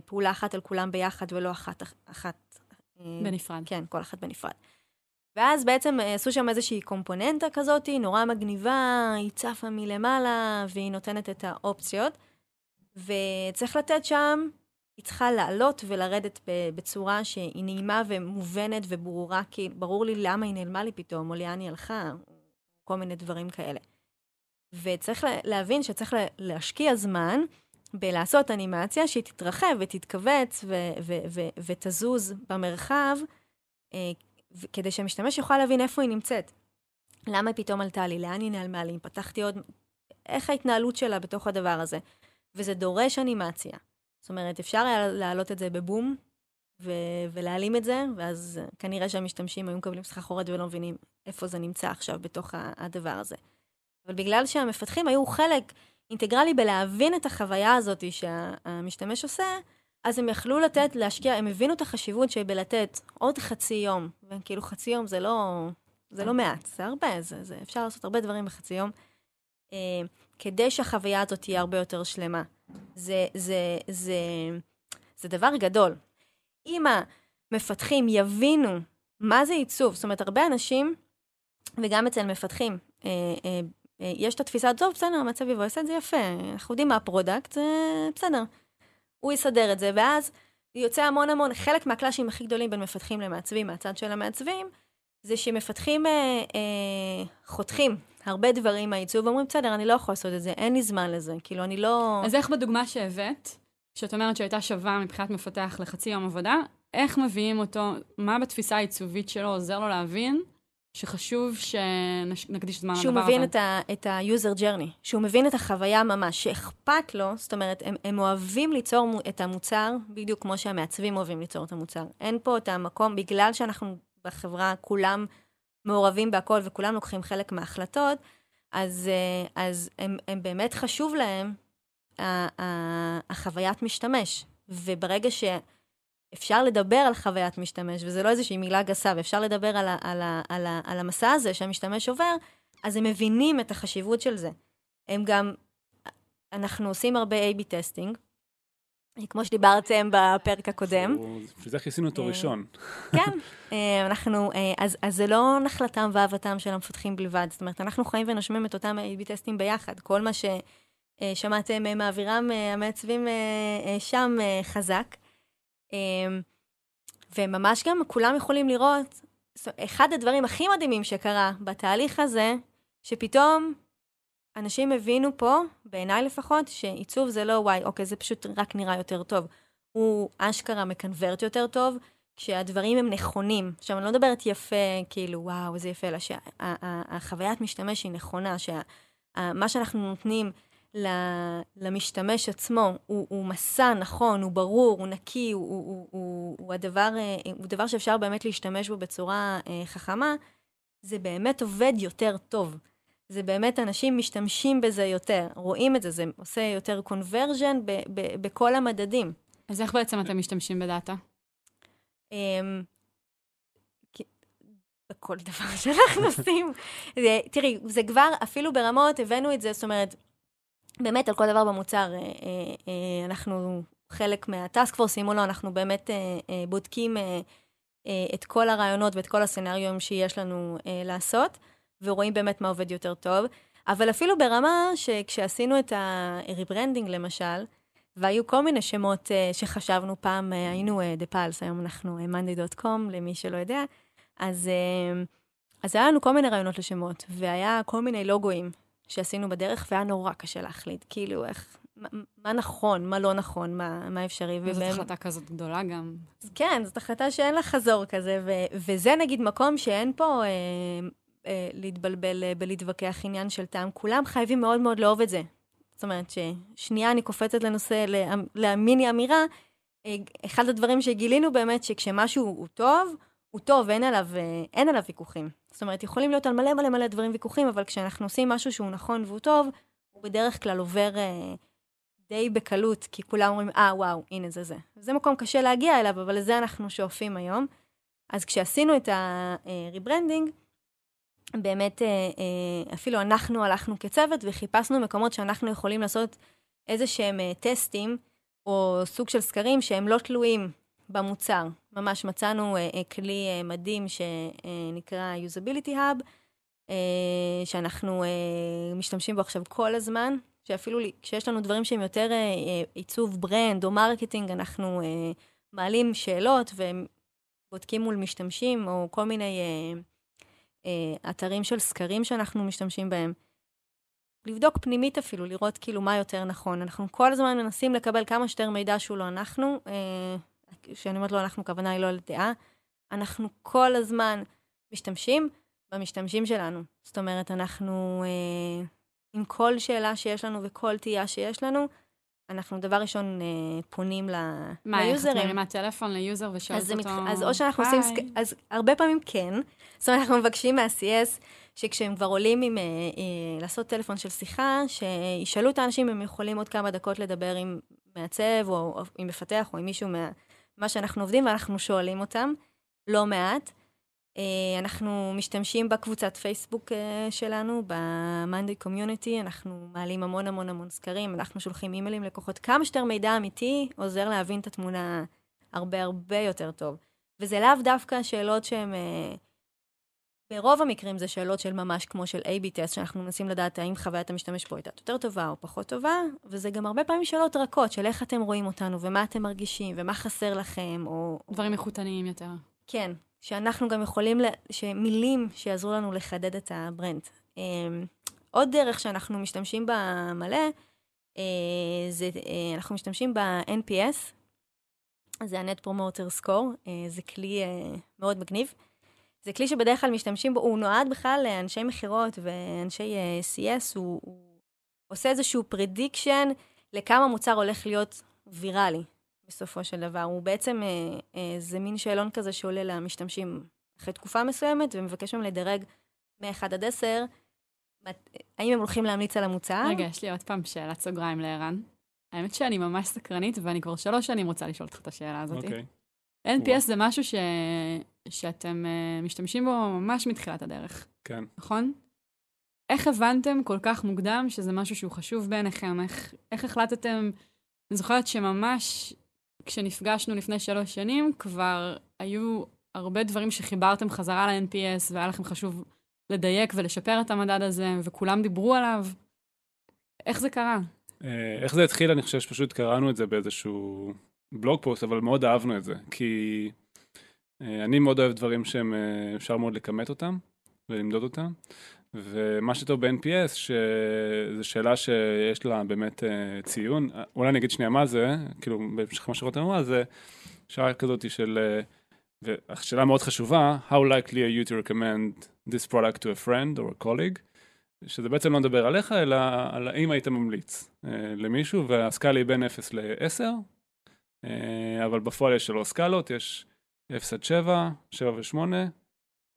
פעולה אחת על כולם ביחד ולא אחת... אחת uh, בנפרד. כן, כל אחת בנפרד. ואז בעצם עשו שם איזושהי קומפוננטה כזאת, נורא מגניבה, היא צפה מלמעלה, והיא נותנת את האופציות. וצריך לתת שם היא צריכה לעלות ולרדת בצורה שהיא נעימה ומובנת וברורה, כי ברור לי למה היא נעלמה לי פתאום, או לאן היא הלכה, כל מיני דברים כאלה. וצריך להבין שצריך להשקיע זמן בלעשות אנימציה שהיא תתרחב ותתכווץ ו- ו- ו- ותזוז במרחב, אה, כדי שהמשתמש יוכל להבין איפה היא נמצאת. למה היא פתאום עלתה לי? לאן היא נעלמה לי? אם פתחתי עוד... איך ההתנהלות שלה בתוך הדבר הזה? וזה דורש אנימציה. זאת אומרת, אפשר היה להעלות את זה בבום ו- ולהעלים את זה, ואז כנראה שהמשתמשים היו מקבלים סחרחורת ולא מבינים איפה זה נמצא עכשיו בתוך הדבר הזה. אבל בגלל שהמפתחים היו חלק אינטגרלי בלהבין את החוויה הזאת שהמשתמש עושה, אז הם יכלו לתת, להשקיע, הם הבינו את החשיבות שבלתת עוד חצי יום, וכאילו חצי יום זה לא, זה לא מעט, זה הרבה, זה, זה, אפשר לעשות הרבה דברים בחצי יום, אה, כדי שהחוויה הזאת תהיה הרבה יותר שלמה. זה, זה, זה, זה דבר גדול. אם המפתחים יבינו מה זה עיצוב, זאת אומרת, הרבה אנשים, וגם אצל מפתחים, אה, אה, יש את התפיסה, טוב, בסדר, המעצב יבוא, יעשה את זה יפה, אנחנו יודעים מה ה product, זה בסדר. הוא יסדר את זה, ואז יוצא המון המון, חלק מה clashים הכי גדולים בין מפתחים למעצבים, מהצד של המעצבים, זה שמפתחים אה, אה, חותכים הרבה דברים מהעיצוב, ואומרים, בסדר, אני לא יכול לעשות את זה, אין לי זמן לזה, כאילו, אני לא... אז איך בדוגמה שהבאת, שאת אומרת שהייתה שווה מבחינת מפתח לחצי יום עבודה, איך מביאים אותו, מה בתפיסה העיצובית שלו עוזר לו להבין שחשוב שנקדיש זמן לדבר הזה? שהוא מבין את, ה, את ה-user journey, שהוא מבין את החוויה ממש, שאכפת לו, זאת אומרת, הם, הם אוהבים ליצור את המוצר בדיוק כמו שהמעצבים אוהבים ליצור את המוצר. אין פה את המקום, בגלל שאנחנו בחברה כולם מעורבים בהכל וכולם לוקחים חלק מההחלטות, אז, אה, אז הם, הם באמת חשוב להם החוויית משתמש. וברגע שאפשר לדבר על חוויית משתמש, וזה לא איזושהי מילה גסה, ואפשר לדבר על, ה, על, ה, על, ה, על המסע הזה שהמשתמש עובר, אז הם מבינים את החשיבות של זה. הם גם, אנחנו עושים הרבה A-B testing, כמו שדיברתם בפרק הקודם. בשביל זה כיסינו אותו אה, ראשון. כן, אה, אנחנו, אה, אז, אז זה לא נחלתם ואהבתם של המפתחים בלבד. זאת אומרת, אנחנו חיים ונושמים את אותם A-B testים ביחד. כל מה ששמעתם מאווירם המעצבים שם חזק. וממש גם כולם יכולים לראות, אחד הדברים הכי מדהימים שקרה בתהליך הזה, שפתאום אנשים הבינו פה, בעיניי לפחות, שעיצוב זה לא וואי, אוקיי, זה פשוט רק נראה יותר טוב. הוא אשכרה מקנברט יותר טוב, כשהדברים הם נכונים. עכשיו, אני לא מדברת יפה, כאילו, וואו, איזה יפה, אלא שהחוויית משתמש היא נכונה, שמה שאנחנו נותנים למשתמש עצמו הוא, הוא מסע נכון, הוא ברור, הוא נקי, הוא, הוא, הוא, הוא, הדבר, הוא דבר שאפשר באמת להשתמש בו בצורה אה, חכמה, זה באמת עובד יותר טוב. זה באמת אנשים משתמשים בזה יותר, רואים את זה, זה עושה יותר קונברג'ן בכל המדדים. אז איך בעצם אתם משתמשים בדאטה? אמ, בכל דבר שאנחנו עושים. תראי, זה כבר, אפילו ברמות, הבאנו את זה, זאת אומרת, באמת על כל דבר במוצר, אה, אה, אה, אנחנו חלק מהטאסק פורס, שימו לו, אנחנו באמת בודקים את כל הרעיונות ואת כל הסצנריונים שיש לנו לעשות. ורואים באמת מה עובד יותר טוב. אבל אפילו ברמה שכשעשינו את ה-rebranding למשל, והיו כל מיני שמות שחשבנו פעם, היינו The Pulse, היום אנחנו monday.com, למי שלא יודע, אז, אז היה לנו כל מיני רעיונות לשמות, והיה כל מיני לוגויים שעשינו בדרך, והיה נורא קשה להחליט, כאילו, איך, מה, מה נכון, מה לא נכון, מה, מה אפשרי. וזאת ובהם... החלטה כזאת גדולה גם. כן, זאת החלטה שאין לה חזור כזה, ו- וזה נגיד מקום שאין פה... Uh, אה, להתבלבל אה, בלהתווכח עניין של טעם. כולם חייבים מאוד מאוד לאהוב את זה. זאת אומרת ששנייה אני קופצת לנושא, למיני אמירה, אה, אחד הדברים שגילינו באמת, שכשמשהו הוא טוב, הוא טוב, אין עליו, אה, אין עליו ויכוחים. זאת אומרת, יכולים להיות על מלא מלא מלא דברים ויכוחים, אבל כשאנחנו עושים משהו שהוא נכון והוא טוב, הוא בדרך כלל עובר אה, די בקלות, כי כולם אומרים, אה, וואו, הנה זה זה. זה מקום קשה להגיע אליו, אבל לזה אנחנו שואפים היום. אז כשעשינו את ה rebranding, באמת אפילו אנחנו הלכנו כצוות וחיפשנו מקומות שאנחנו יכולים לעשות איזה שהם testים או סוג של סקרים שהם לא תלויים במוצר. ממש מצאנו כלי מדהים שנקרא usability hub, שאנחנו משתמשים בו עכשיו כל הזמן, שאפילו כשיש לנו דברים שהם יותר אה, עיצוב brand או marketing, אנחנו אה, מעלים שאלות ובודקים מול משתמשים, או כל מיני אה, אה, אתרים של סקרים שאנחנו משתמשים בהם. לבדוק פנימית אפילו, לראות כאילו מה יותר נכון. אנחנו כל הזמן מנסים לקבל כמה שיותר מידע שהוא לא אנחנו. כשאני אומרת לא אנחנו, הכוונה היא לא לדעה. אנחנו כל הזמן משתמשים במשתמשים שלנו. זאת אומרת, אנחנו... אה, עם כל שאלה שיש לנו וכל תהייה שיש לנו, אנחנו דבר ראשון אה, פונים ל userים. מה, איך את מרימה טלפון ל user ושואלת אותו? מתח... אז או שאנחנו עושים, סק... אז הרבה פעמים כן. זאת אומרת, אנחנו מבקשים מה-CS, שכשהם כבר עולים עם, אה, אה, לעשות טלפון של שיחה, שישאלו את האנשים אם הם יכולים עוד כמה דקות לדבר עם מעצב, או, או עם מפתח, או עם מישהו מה שאנחנו עובדים, ואנחנו שואלים אותם לא מעט. אה, אנחנו משתמשים בקבוצת פייסבוק אה, שלנו, ב-Monday Community, אנחנו מעלים המון המון המון סקרים, אנחנו שולחים אימיילים לקוחות. כמה שיותר מידע אמיתי עוזר להבין את התמונה הרבה הרבה יותר טוב. וזה לאו דווקא שאלות שהן... אה, ברוב המקרים זה שאלות של ממש כמו של A-B test, שאנחנו מנסים לדעת האם חוויית המשתמש פה הייתה יותר טובה או פחות טובה, וזה גם הרבה פעמים שאלות רכות של איך אתם רואים אותנו, ומה אתם מרגישים, ומה חסר לכם, או... דברים איכותניים יותר. כן, שאנחנו גם יכולים, שמילים שיעזרו לנו לחדד את ה brand. אמ, עוד דרך שאנחנו משתמשים בה מלא, אה, זה, אה, אנחנו משתמשים ב-NPS, זה ה-Net Promoter Score, אה, זה כלי מאוד מגניב. זה כלי שבדרך כלל משתמשים בו, הוא נועד בכלל לאנשי מכירות ואנשי CS, הוא, הוא עושה איזשהו prediction לכמה מוצר הולך להיות ויראלי. בסופו של דבר. הוא בעצם, אה, אה, זה מין שאלון כזה שעולה למשתמשים אחרי תקופה מסוימת, ומבקש מהם לדרג מ-1 עד 10, האם הם הולכים להמליץ על המוצר? רגע, יש לי עוד פעם שאלת סוגריים לערן. האמת שאני ממש סקרנית, ואני כבר שלוש שנים רוצה לשאול אותך את השאלה הזאת. אוקיי. Okay. NPS זה משהו ש... שאתם uh, משתמשים בו ממש מתחילת הדרך. כן. נכון? איך הבנתם כל כך מוקדם שזה משהו שהוא חשוב בעיניכם? איך, איך החלטתם? אני זוכרת שממש כשנפגשנו לפני שלוש שנים, כבר היו הרבה דברים שחיברתם חזרה ל-NPS, והיה לכם חשוב לדייק ולשפר את המדד הזה, וכולם דיברו עליו. איך זה קרה? אה, איך זה התחיל? אני חושב שפשוט קראנו את זה באיזשהו בלוג פוסט, אבל מאוד אהבנו את זה, כי אה, אני מאוד אוהב דברים שהם, אה, אפשר מאוד לכמת אותם ולמדוד אותם, ומה שטוב ב-NPS, שזו שאלה שיש לה באמת uh, ציון, אולי אני אגיד שנייה מה זה, כאילו בהמשך מה שרותם אמרה, זה שאלה כזאת של, ושאלה מאוד חשובה, How likely are you to recommend this product to a friend or a colleague, שזה בעצם לא מדבר עליך, אלא על האם היית ממליץ למישהו, והסקאלה היא בין 0 ל-10, uh, אבל בפועל יש שלוש סקאלות, יש 0 עד 7, 7 ו-8,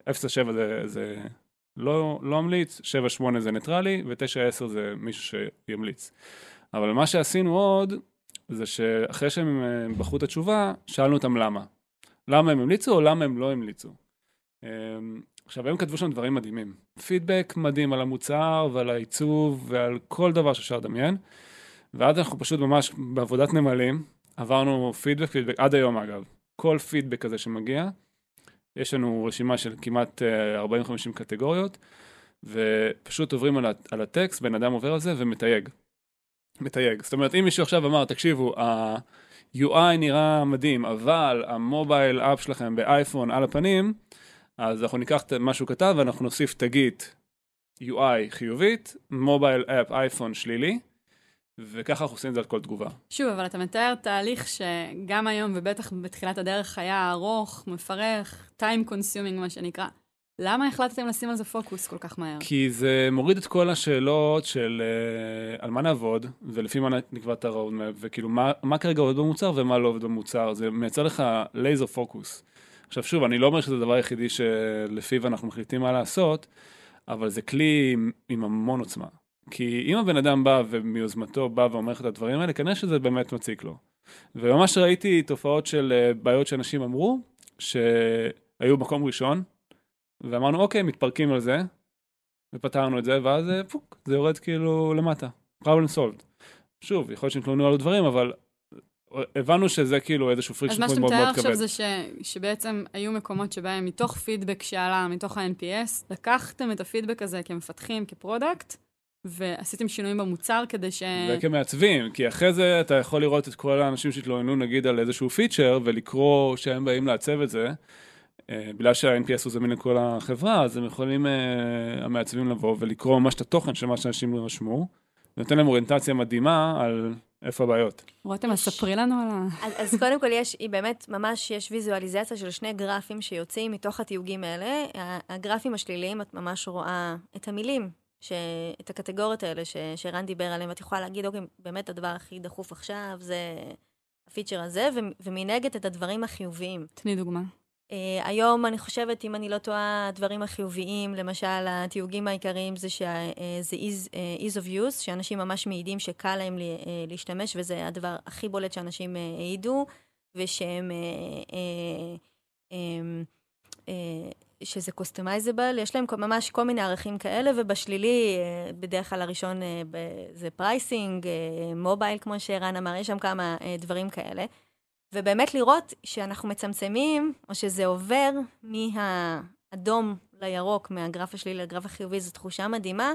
0 עד 7 זה... זה לא, לא אמליץ, 7-8 זה ניטרלי, ו-9-10 זה מישהו שימליץ. אבל מה שעשינו עוד, זה שאחרי שהם אה, בחרו את התשובה, שאלנו אותם למה. למה הם המליצו או למה הם לא המליצו. אמ, עכשיו, הם כתבו שם דברים מדהימים. פידבק מדהים על המוצר ועל העיצוב ועל כל דבר שאפשר לדמיין. ואז אנחנו פשוט ממש בעבודת נמלים, עברנו פידבק, פידבק, עד היום אגב. כל פידבק כזה שמגיע, יש לנו רשימה של כמעט 40-50 אה, קטגוריות, ופשוט עוברים על, על הטקסט, בן אדם עובר על זה ומתייג. מתייג. זאת אומרת, אם מישהו עכשיו אמר, תקשיבו, ה-UI נראה מדהים, אבל המובייל אפ שלכם באייפון על הפנים, אז אנחנו ניקח את מה שהוא כתב ואנחנו נוסיף תגית UI חיובית, מובייל אפ אייפון שלילי, וככה אנחנו עושים את זה על כל תגובה. שוב, אבל אתה מתאר תהליך שגם היום, ובטח בתחילת הדרך, היה ארוך, מפרך, time consuming, מה שנקרא. למה החלטתם לשים על זה פוקוס כל כך מהר? כי זה מוריד את כל השאלות של uh, על מה נעבוד, ולפי מה נקבע את ה roadmap, וכאילו מה, מה כרגע עובד במוצר ומה לא עובד במוצר, זה מייצר לך laser focus. עכשיו שוב, אני לא אומר שזה הדבר היחידי שלפיו אנחנו מחליטים מה לעשות, אבל זה כלי עם, עם המון עוצמה. כי אם הבן אדם בא ומיוזמתו בא ואומר לך את הדברים האלה, כנראה שזה באמת מציק לו. וממש ראיתי תופעות של אה, בעיות שאנשים אמרו, ש... היו מקום ראשון, ואמרנו, אוקיי, מתפרקים על זה, ופתרנו את זה, ואז אה, פוק, זה יורד כאילו למטה. problem solved. שוב, יכול להיות שהתלוננו על דברים, אבל הבנו שזה כאילו איזשהו פריק אז מה מאוד שאתה מאוד מתאר כבד. עכשיו זה ש, שבעצם היו מקומות שבהם מתוך פידבק שעלה, מתוך ה-NPS, לקחתם את הפידבק הזה כמפתחים, כפרודקט, ועשיתם שינויים במוצר כדי ש... וכמעצבים, כי אחרי זה אתה יכול לראות את כל האנשים שהתלוננו נגיד על איזשהו פיצ'ר, ולקרוא שהם באים לעצב את זה. אה, בגלל שה-NPS הוא זמין לכל החברה, אז הם יכולים, אה, המעצבים לבוא ולקרוא ממש את התוכן של מה שאנשים רשמו, ונותן להם אוריינטציה מדהימה על איפה הבעיות. רותם, אז ספרי לנו על ה... אז, אז קודם כל יש, היא באמת, ממש יש ויזואליזציה של שני גרפים שיוצאים מתוך התיוגים האלה. הגרפים השליליים, את ממש רואה את המילים, ש... את הקטגוריות האלה ש... שרן דיבר עליהן, ואת יכולה להגיד, אוקיי, באמת הדבר הכי דחוף עכשיו זה ה feature הזה, ו... ומנגד את הדברים החיוביים. תני דוגמה. Uh, היום אני חושבת, אם אני לא טועה, הדברים החיוביים, למשל, התיוגים העיקריים זה שזה ease, uh, ease of use, שאנשים ממש מעידים שקל להם לי, uh, להשתמש, וזה הדבר הכי בולט שאנשים uh, העידו, ושהם... Uh, uh, uh, שזה customizable, יש להם ממש כל מיני ערכים כאלה, ובשלילי, uh, בדרך כלל הראשון ב- זה pricing, mobile, uh, כמו שערן אמר, יש שם כמה דברים כאלה. ובאמת לראות שאנחנו מצמצמים, או שזה עובר מהאדום לירוק, מהגרף השלילי לגרף החיובי, זו תחושה מדהימה.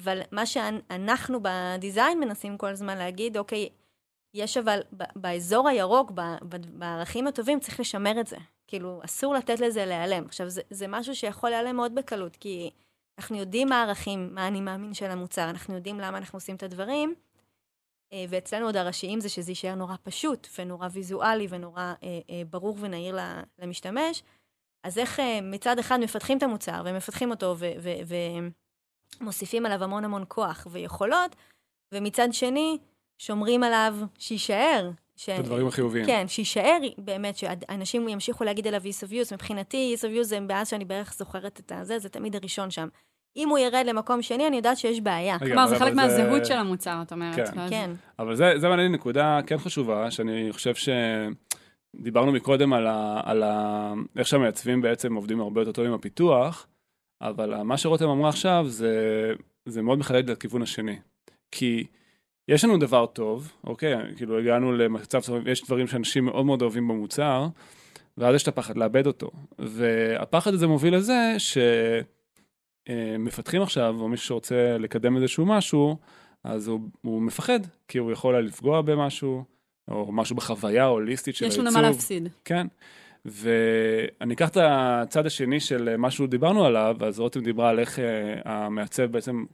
אבל מה שאנחנו ב design מנסים כל הזמן להגיד, אוקיי, יש אבל באזור הירוק, בערכים הטובים, צריך לשמר את זה. כאילו, אסור לתת לזה להיעלם. עכשיו, זה, זה משהו שיכול להיעלם מאוד בקלות, כי אנחנו יודעים מה הערכים, מה אני מאמין של המוצר, אנחנו יודעים למה אנחנו עושים את הדברים, ואצלנו עוד הראשיים זה שזה יישאר נורא פשוט, ונורא ויזואלי, ונורא אה, אה, ברור ונהיר למשתמש. אז איך אה, מצד אחד מפתחים את המוצר, ומפתחים אותו, ומוסיפים עליו המון המון כוח ויכולות, ומצד שני, שומרים עליו שיישאר. ש... את הדברים החיוביים. כן, שיישאר באמת, שאנשים ימשיכו להגיד עליו ease of use. מבחינתי, ease of use זה מאז שאני בערך זוכרת את הזה, זה תמיד הראשון שם. אם הוא ירד למקום שני, אני יודעת שיש בעיה. כלומר, זה חלק מהזהות של המוצר, את אומרת. כן. כן. אבל זה, זה מעניין נקודה כן חשובה, שאני חושב שדיברנו מקודם על, ה, על ה, איך שהמייצבים בעצם עובדים הרבה יותר טוב עם הפיתוח, אבל מה שרותם אמרה עכשיו זה, זה מאוד מחדד לכיוון השני. כי יש לנו דבר טוב, אוקיי, כאילו הגענו למצב טוב, יש דברים שאנשים מאוד מאוד אוהבים במוצר, ואז יש את הפחד לאבד אותו. והפחד הזה מוביל לזה ש... מפתחים עכשיו, או מישהו שרוצה לקדם איזשהו משהו, אז הוא, הוא מפחד, כי הוא יכול לפגוע במשהו, או משהו בחוויה הוליסטית של העיצוב. יש לנו מה להפסיד. כן. ואני אקח את הצד השני של מה שדיברנו עליו, אז רותם דיברה על איך המעצב בעצם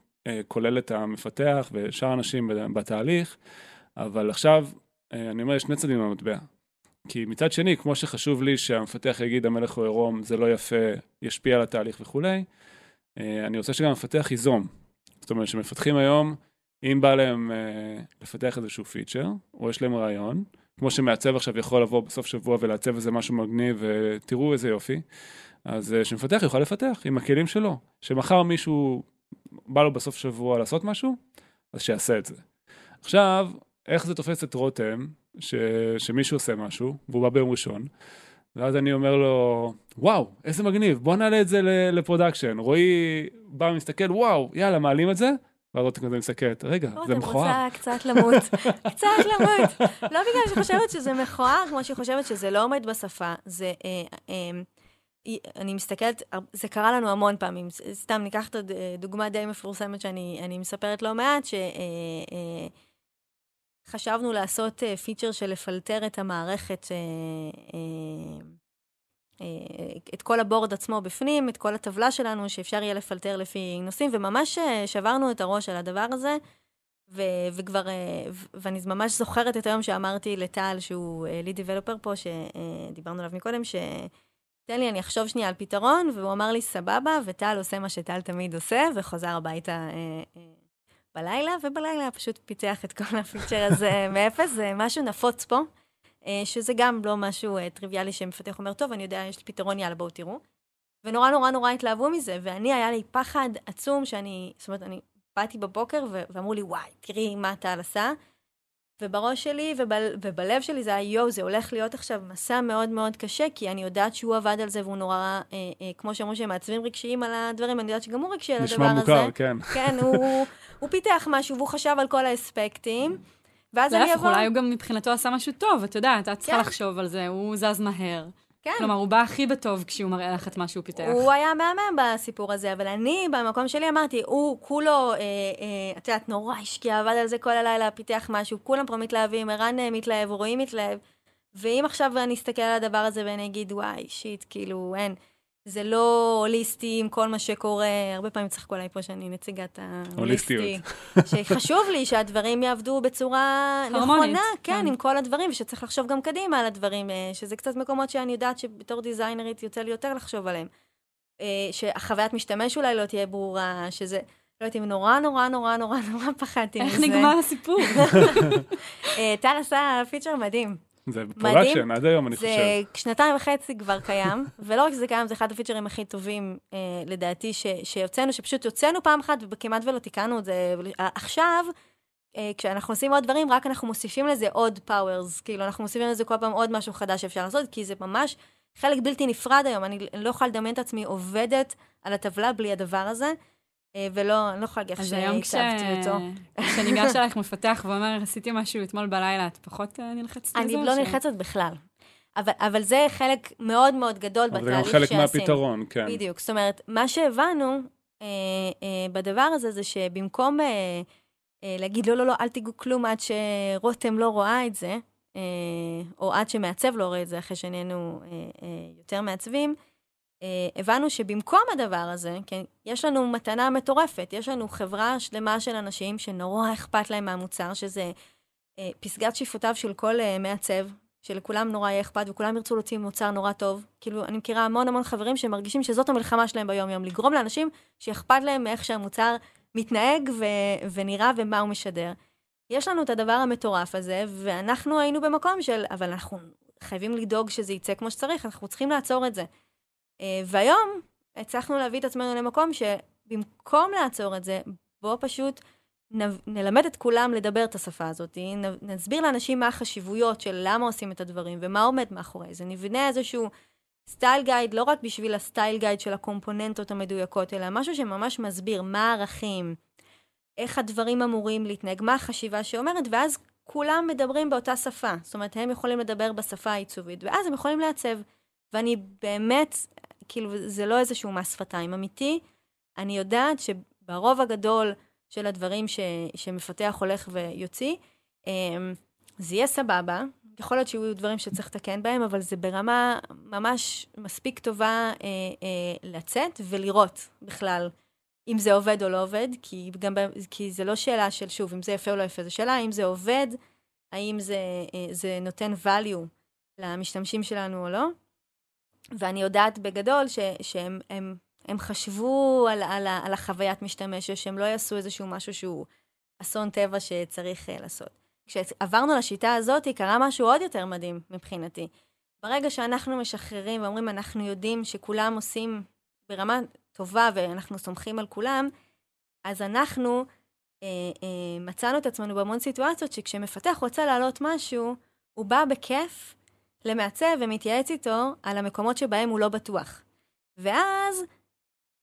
כולל את המפתח ושאר האנשים בתהליך, אבל עכשיו, אני אומר, יש שני צדדים במטבע. כי מצד שני, כמו שחשוב לי שהמפתח יגיד המלך הוא עירום, זה לא יפה, ישפיע על התהליך וכולי, אני רוצה שגם המפתח ייזום. זאת אומרת שמפתחים היום, אם בא להם לפתח איזשהו פיצ'ר, או יש להם רעיון, כמו שמעצב עכשיו יכול לבוא בסוף שבוע ולעצב איזה משהו מגניב, ותראו איזה יופי, אז שמפתח יוכל לפתח עם הכלים שלו. שמחר מישהו בא לו בסוף שבוע לעשות משהו, אז שיעשה את זה. עכשיו, איך זה תופס את רותם, ש... שמישהו עושה משהו, והוא בא ביום ראשון, ואז אני אומר לו, וואו, איזה מגניב, בוא נעלה את זה ל production. רועי בא ומסתכל, וואו, יאללה, מעלים את זה? ואז רותם כזה מסתכלת, רגע, זה מכוער. רוצה קצת למות, קצת למות. לא בגלל שהיא חושבת שזה מכוער, כמו שהיא חושבת שזה לא עומד בשפה. זה, אה, אה, אני מסתכלת, זה קרה לנו המון פעמים. סתם ניקח את הדוגמה די מפורסמת שאני מספרת לא מעט, ש... אה, חשבנו לעשות פיצ'ר של לפלטר את המערכת, את כל הבורד עצמו בפנים, את כל הטבלה שלנו, שאפשר יהיה לפלטר לפי נושאים, וממש שברנו את הראש על הדבר הזה, ו- וכבר, ואני ממש זוכרת את היום שאמרתי לטל, שהוא ליד דיבלופר פה, שדיברנו עליו מקודם, ש... תן לי, אני אחשוב שנייה על פתרון, והוא אמר לי, סבבה, וטל עושה מה שטל תמיד עושה, וחוזר הביתה uh, uh, בלילה, ובלילה פשוט פיתח את כל הפיצ'ר הזה מאפס, זה משהו נפוץ פה, שזה גם לא משהו טריוויאלי שמפתח אומר, טוב, אני יודע, יש לי פתרון, יאללה, בואו תראו. ונורא נורא נורא התלהבו מזה, ואני, היה לי פחד עצום שאני, זאת אומרת, אני באתי בבוקר ואמרו לי, וואי, תראי מה טל עשה. ובראש שלי וב, ובלב שלי זה היה, יואו, זה הולך להיות עכשיו מסע מאוד מאוד קשה, כי אני יודעת שהוא עבד על זה והוא נורא, אה, אה, כמו שאמרו שהם מעצבים רגשיים על הדברים, אני יודעת שגם הוא רגשי על הדבר הזה. נשמע מוכר, כן. כן, הוא, הוא פיתח משהו והוא חשב על כל האספקטים. ואז אני אבוא... אולי הוא גם מבחינתו עשה משהו טוב, אתה יודע, אתה צריכה כן. לחשוב על זה, הוא זז מהר. כן. כלומר, הוא בא הכי בטוב כשהוא מראה לך את מה שהוא פיתח. הוא היה מהמם בסיפור הזה, אבל אני, במקום שלי, אמרתי, הוא כולו, אה, אה, את יודעת, נורא השקיע, עבד על זה כל הלילה, פיתח משהו, כולם פה מתלהבים, ערן אה, מתלהב, רועי מתלהב. ואם עכשיו אני אסתכל על הדבר הזה ואני אגיד, וואי, שיט, כאילו, אין. זה לא הוליסטי עם כל מה שקורה, הרבה פעמים צחקו עליי פה שאני נציגת ההוליסטי. שחשוב לי שהדברים יעבדו בצורה נכונה, כן, כן, עם כל הדברים, ושצריך לחשוב גם קדימה על הדברים, אה, שזה קצת מקומות שאני יודעת שבתור דיזיינרית יוצא לי יותר לחשוב עליהם. אה, שהחוויית משתמש אולי לא תהיה ברורה, שזה... לא יודעת אם נורא נורא נורא נורא נורא פחדתי מזה. איך נגמר הסיפור? אה, טל עשה פיצ'ר מדהים. זה production, עד היום, אני חושב. זה שנתיים וחצי כבר קיים, ולא רק שזה קיים, זה אחד הפיצ'רים הכי טובים, אה, לדעתי, ש, שהוצאנו, שפשוט הוצאנו פעם אחת וכמעט ולא תיקנו את זה. עכשיו, אה, כשאנחנו עושים עוד דברים, רק אנחנו מוסיפים לזה עוד powers, כאילו, אנחנו מוסיפים לזה כל פעם עוד משהו חדש שאפשר לעשות, כי זה ממש חלק בלתי נפרד היום. אני לא יכולה לדמיין את עצמי עובדת על הטבלה בלי הדבר הזה. אה, ולא, אני לא יכולה להגיד איך שהצבתי אותו. אז היום כשניגש אלייך מפתח ואומר, עשיתי משהו אתמול בלילה, את פחות אה, נלחצת לזה? אני לא נלחצת בכלל. אבל, אבל זה חלק מאוד מאוד גדול בתהליך שעשינו. זה גם חלק מהפתרון, כן. בדיוק. זאת אומרת, מה שהבנו אה, אה, בדבר הזה, זה שבמקום אה, אה, להגיד, לא, לא, לא, אל תיגעו כלום עד שרותם לא רואה את זה, אה, או עד שמעצב לא רואה את זה, אחרי שנהיינו אה, אה, יותר מעצבים, הבנו שבמקום הדבר הזה, כן, יש לנו מתנה מטורפת, יש לנו חברה שלמה של אנשים שנורא אכפת להם מהמוצר, שזה אה, פסגת שאיפותיו של כל אה, מעצב, שלכולם נורא יהיה אכפת וכולם ירצו להוציא מוצר נורא טוב. כאילו, אני מכירה המון המון חברים שמרגישים שזאת המלחמה שלהם ביום-יום, לגרום לאנשים שאכפת להם מאיך שהמוצר מתנהג ו- ונראה ומה הוא משדר. יש לנו את הדבר המטורף הזה, ואנחנו היינו במקום של, אבל אנחנו חייבים לדאוג שזה יצא כמו שצריך, אנחנו צריכים לעצור את זה. אה, והיום הצלחנו להביא את עצמנו למקום שבמקום לעצור את זה, בואו פשוט נלמד את כולם לדבר את השפה הזאת, נסביר לאנשים מה החשיבויות של למה עושים את הדברים ומה עומד מאחורי זה, נבנה איזשהו סטייל גייד, לא רק בשביל הסטייל גייד של הקומפוננטות המדויקות, אלא משהו שממש מסביר מה הערכים, איך הדברים אמורים להתנהג, מה החשיבה שאומרת, ואז כולם מדברים באותה שפה. זאת אומרת, הם יכולים לדבר בשפה העיצובית, ואז הם יכולים לעצב. ואני באמת, כאילו, זה לא איזשהו מס שפתיים אמיתי. אני יודעת שברוב הגדול של הדברים ש, שמפתח הולך ויוציא, אמ, זה יהיה סבבה. יכול להיות שיהיו דברים שצריך לתקן בהם, אבל זה ברמה ממש מספיק טובה אה, אה, לצאת ולראות בכלל אם זה עובד או לא עובד, כי, גם, כי זה לא שאלה של, שוב, אם זה יפה או לא יפה, זו שאלה האם זה עובד, האם זה, אה, זה נותן value למשתמשים שלנו או לא. ואני יודעת בגדול ש, שהם הם, הם חשבו על, על, על החוויית משתמש, שהם לא יעשו איזשהו משהו שהוא אסון טבע שצריך uh, לעשות. כשעברנו לשיטה הזאת, קרה משהו עוד יותר מדהים מבחינתי. ברגע שאנחנו משחררים ואומרים, אנחנו יודעים שכולם עושים ברמה טובה ואנחנו סומכים על כולם, אז אנחנו אה, אה, מצאנו את עצמנו בהמון סיטואציות שכשמפתח רוצה להעלות משהו, הוא בא בכיף למעצב ומתייעץ איתו על המקומות שבהם הוא לא בטוח. ואז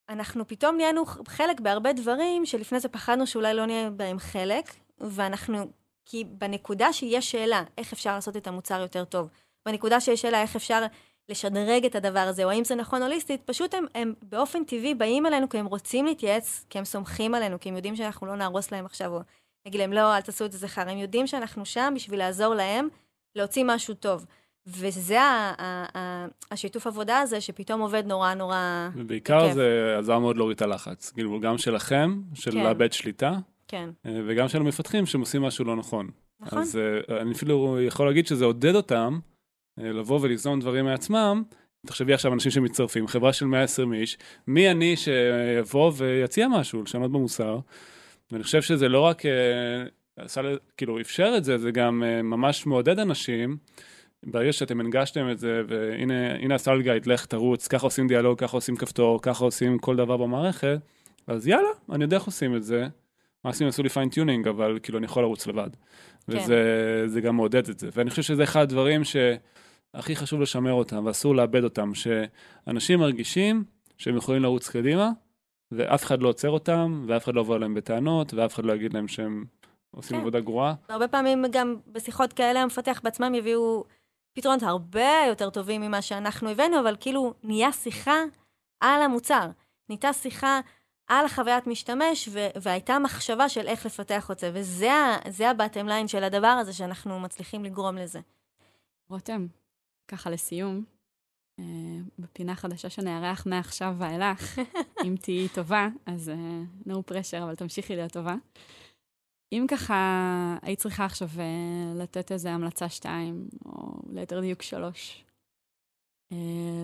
אנחנו פתאום נהיינו חלק בהרבה דברים שלפני זה פחדנו שאולי לא נהיה בהם חלק, ואנחנו, כי בנקודה שיש שאלה איך אפשר לעשות את המוצר יותר טוב, בנקודה שיש שאלה איך אפשר לשדרג את הדבר הזה, או האם זה נכון הוליסטית, פשוט הם, הם באופן טבעי באים אלינו כי הם רוצים להתייעץ, כי הם סומכים עלינו, כי הם יודעים שאנחנו לא נהרוס להם עכשיו, או נגיד להם לא, אל תעשו את זה זכר, הם יודעים שאנחנו שם בשביל לעזור להם להוציא משהו טוב. וזה ה- ה- ה- השיתוף עבודה הזה, שפתאום עובד נורא נורא... ובעיקר בכיף. זה עזר מאוד להוריד את הלחץ. כאילו, גם שלכם, של כן. לאבד שליטה, כן. אה, וגם של המפתחים שהם עושים משהו לא נכון. נכון. אז אה, אני אפילו יכול להגיד שזה עודד אותם אה, לבוא וליזום דברים מעצמם. תחשבי עכשיו אנשים שמצטרפים, חברה של 120 איש, מי אני שיבוא ויציע משהו, לשנות במוסר. ואני חושב שזה לא רק, עשה, כאילו, אפשר את זה, זה גם ממש מעודד אנשים. ברגע שאתם הנגשתם את זה, והנה הסל גייד, לך תרוץ, ככה עושים דיאלוג, ככה עושים כפתור, ככה עושים כל דבר במערכת, אז יאללה, אני יודע איך עושים את זה, מקסימום עשו לי fine-tuning, אבל כאילו אני יכול לרוץ לבד. כן. וזה זה גם מעודד את זה. ואני חושב שזה אחד הדברים שהכי חשוב לשמר אותם, ואסור לאבד אותם, שאנשים מרגישים שהם יכולים לרוץ קדימה, ואף אחד לא עוצר אותם, ואף אחד לא יבוא אליהם בטענות, ואף אחד לא יגיד להם שהם עושים כן. עבודה גרועה. הרבה פעמים גם בשיחות כאלה המפתחים בעצמם יביאו פתרונות הרבה יותר טובים ממה שאנחנו הבאנו, אבל כאילו נהיה שיחה על המוצר. נהייתה שיחה על החוויית משתמש, ו- והייתה מחשבה של איך לפתח את זה, וזה הבטם ליין של הדבר הזה שאנחנו מצליחים לגרום לזה. רותם, ככה לסיום, אה, בפינה חדשה שנארח מעכשיו ואילך, אם תהיי טובה, אז אה, no pressure, אבל תמשיכי להיות טובה. אם ככה היית צריכה עכשיו אה, לתת איזה המלצה שתיים, או ליתר דיוק שלוש, אה,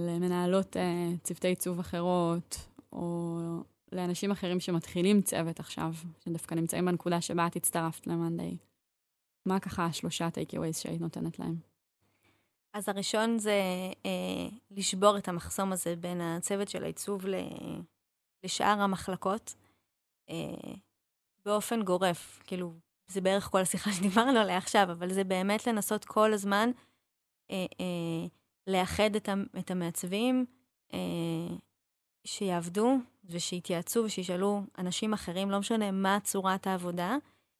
למנהלות אה, צוותי עיצוב אחרות, או לאנשים אחרים שמתחילים צוות עכשיו, שדווקא נמצאים בנקודה שבה את הצטרפת למאנדיי, מה ככה השלושה takeaways שהיית נותנת להם? אז הראשון זה אה, לשבור את המחסום הזה בין הצוות של העיצוב ל, לשאר המחלקות, אה, באופן גורף. כאילו, זה בערך כל השיחה שדיברנו עליה עכשיו, אבל זה באמת לנסות כל הזמן אה, אה, לאחד את, ה- את המעצבים, אה, שיעבדו ושיתייעצו ושישאלו אנשים אחרים, לא משנה מה צורת העבודה.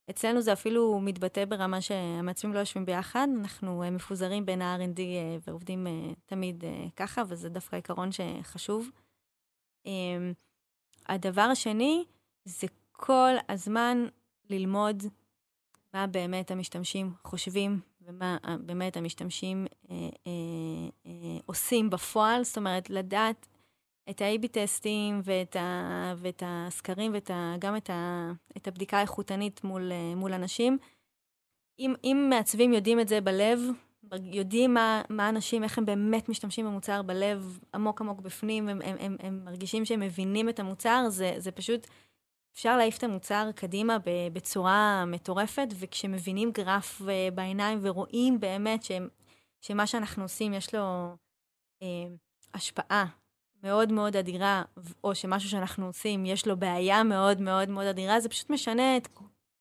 אצלנו זה אפילו מתבטא ברמה שהמעצבים לא יושבים ביחד, אנחנו אה, מפוזרים בין ה-R&D אה, ועובדים אה, תמיד אה, ככה, וזה דווקא עיקרון שחשוב. אמ, הדבר השני זה כל הזמן ללמוד מה באמת המשתמשים חושבים ומה אה, באמת המשתמשים אה, אה, אה, עושים בפועל, זאת אומרת, לדעת את ה-AB טסטים ואת, ה, ואת הסקרים וגם את, ה, את הבדיקה האיכותנית מול, אה, מול אנשים. אם, אם מעצבים יודעים את זה בלב, יודעים מה, מה אנשים, איך הם באמת משתמשים במוצר בלב, עמוק עמוק בפנים, הם, הם, הם, הם מרגישים שהם מבינים את המוצר, זה, זה פשוט, אפשר להעיף את המוצר קדימה בצורה מטורפת, וכשמבינים גרף אה, בעיניים ורואים באמת שהם, שמה שאנחנו עושים יש לו אה, השפעה מאוד מאוד אדירה, או שמשהו שאנחנו עושים יש לו בעיה מאוד מאוד מאוד אדירה, זה פשוט משנה את,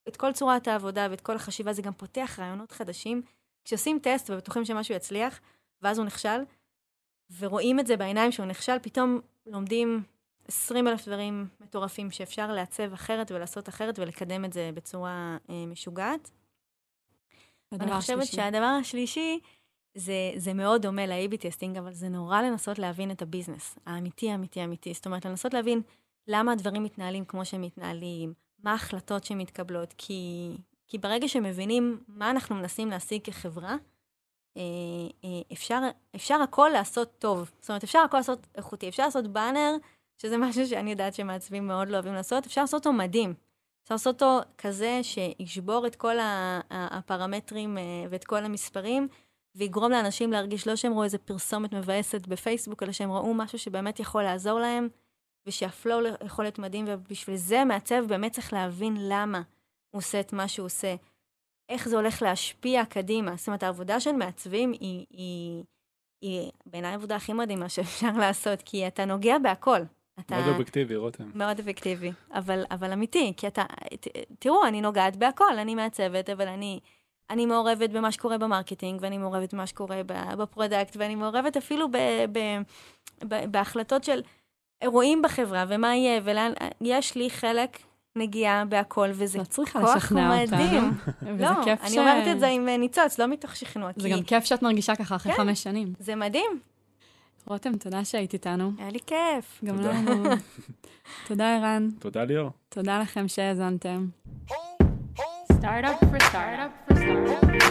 את כל צורת העבודה ואת כל החשיבה, זה גם פותח רעיונות חדשים. כשעושים טסט ובטוחים שמשהו יצליח, ואז הוא נכשל, ורואים את זה בעיניים שהוא נכשל, פתאום לומדים 20 אלף דברים מטורפים שאפשר לעצב אחרת ולעשות אחרת ולקדם את זה בצורה אה, משוגעת. אני חושבת השלישי. שהדבר השלישי, זה, זה מאוד דומה ל-AB testing, אבל זה נורא לנסות להבין את ה business, האמיתי, האמיתי, האמיתי. זאת אומרת, לנסות להבין למה הדברים מתנהלים כמו שהם מתנהלים, מה ההחלטות שמתקבלות, כי, כי ברגע שמבינים מה אנחנו מנסים להשיג כחברה, אה, אה, אפשר, אפשר הכל לעשות טוב. זאת אומרת, אפשר הכל לעשות איכותי. אפשר לעשות באנר, שזה משהו שאני יודעת שמעצבים מאוד לא אוהבים לעשות, אפשר לעשות אותו מדהים. אפשר לעשות אותו כזה שישבור את כל הפרמטרים אה, ואת כל המספרים, ויגרום לאנשים להרגיש לא שהם ראו איזה פרסומת מבאסת בפייסבוק, אלא שהם ראו משהו שבאמת יכול לעזור להם, ושהפלואו יכול להיות מדהים, ובשביל זה מעצב באמת צריך להבין למה הוא עושה את מה שהוא עושה. איך זה הולך להשפיע קדימה. זאת אומרת, העבודה של מעצבים היא, היא, היא בעיניי העבודה הכי מדהימה שאפשר לעשות, כי אתה נוגע בהכל. אתה מאוד אובייקטיבי, רותם. מאוד אפקטיבי, אבל, אבל אמיתי, כי אתה, ת, תראו, אני נוגעת בהכל, אני מעצבת, אבל אני, אני מעורבת במה שקורה ב marketing, ואני מעורבת במה שקורה ב product, ואני מעורבת אפילו ב, ב, ב, בהחלטות של אירועים בחברה, ומה יהיה, ולאן, יש לי חלק נגיעה בהכל, וזה לא צריכה כוח לשכנע אותנו. מדהים. לא, אני ש- אומרת את זה עם אה, ניצוץ, לא מתוך שכנוע, זה כי גם כיף שאת מרגישה ככה אחרי כן. חמש שנים. זה מדהים, רותם, תודה שהיית איתנו. היה לי כיף. גם לנו. תודה, ערן. תודה, ליאור. תודה לכם שהאזנתם. Startup for startup for startup.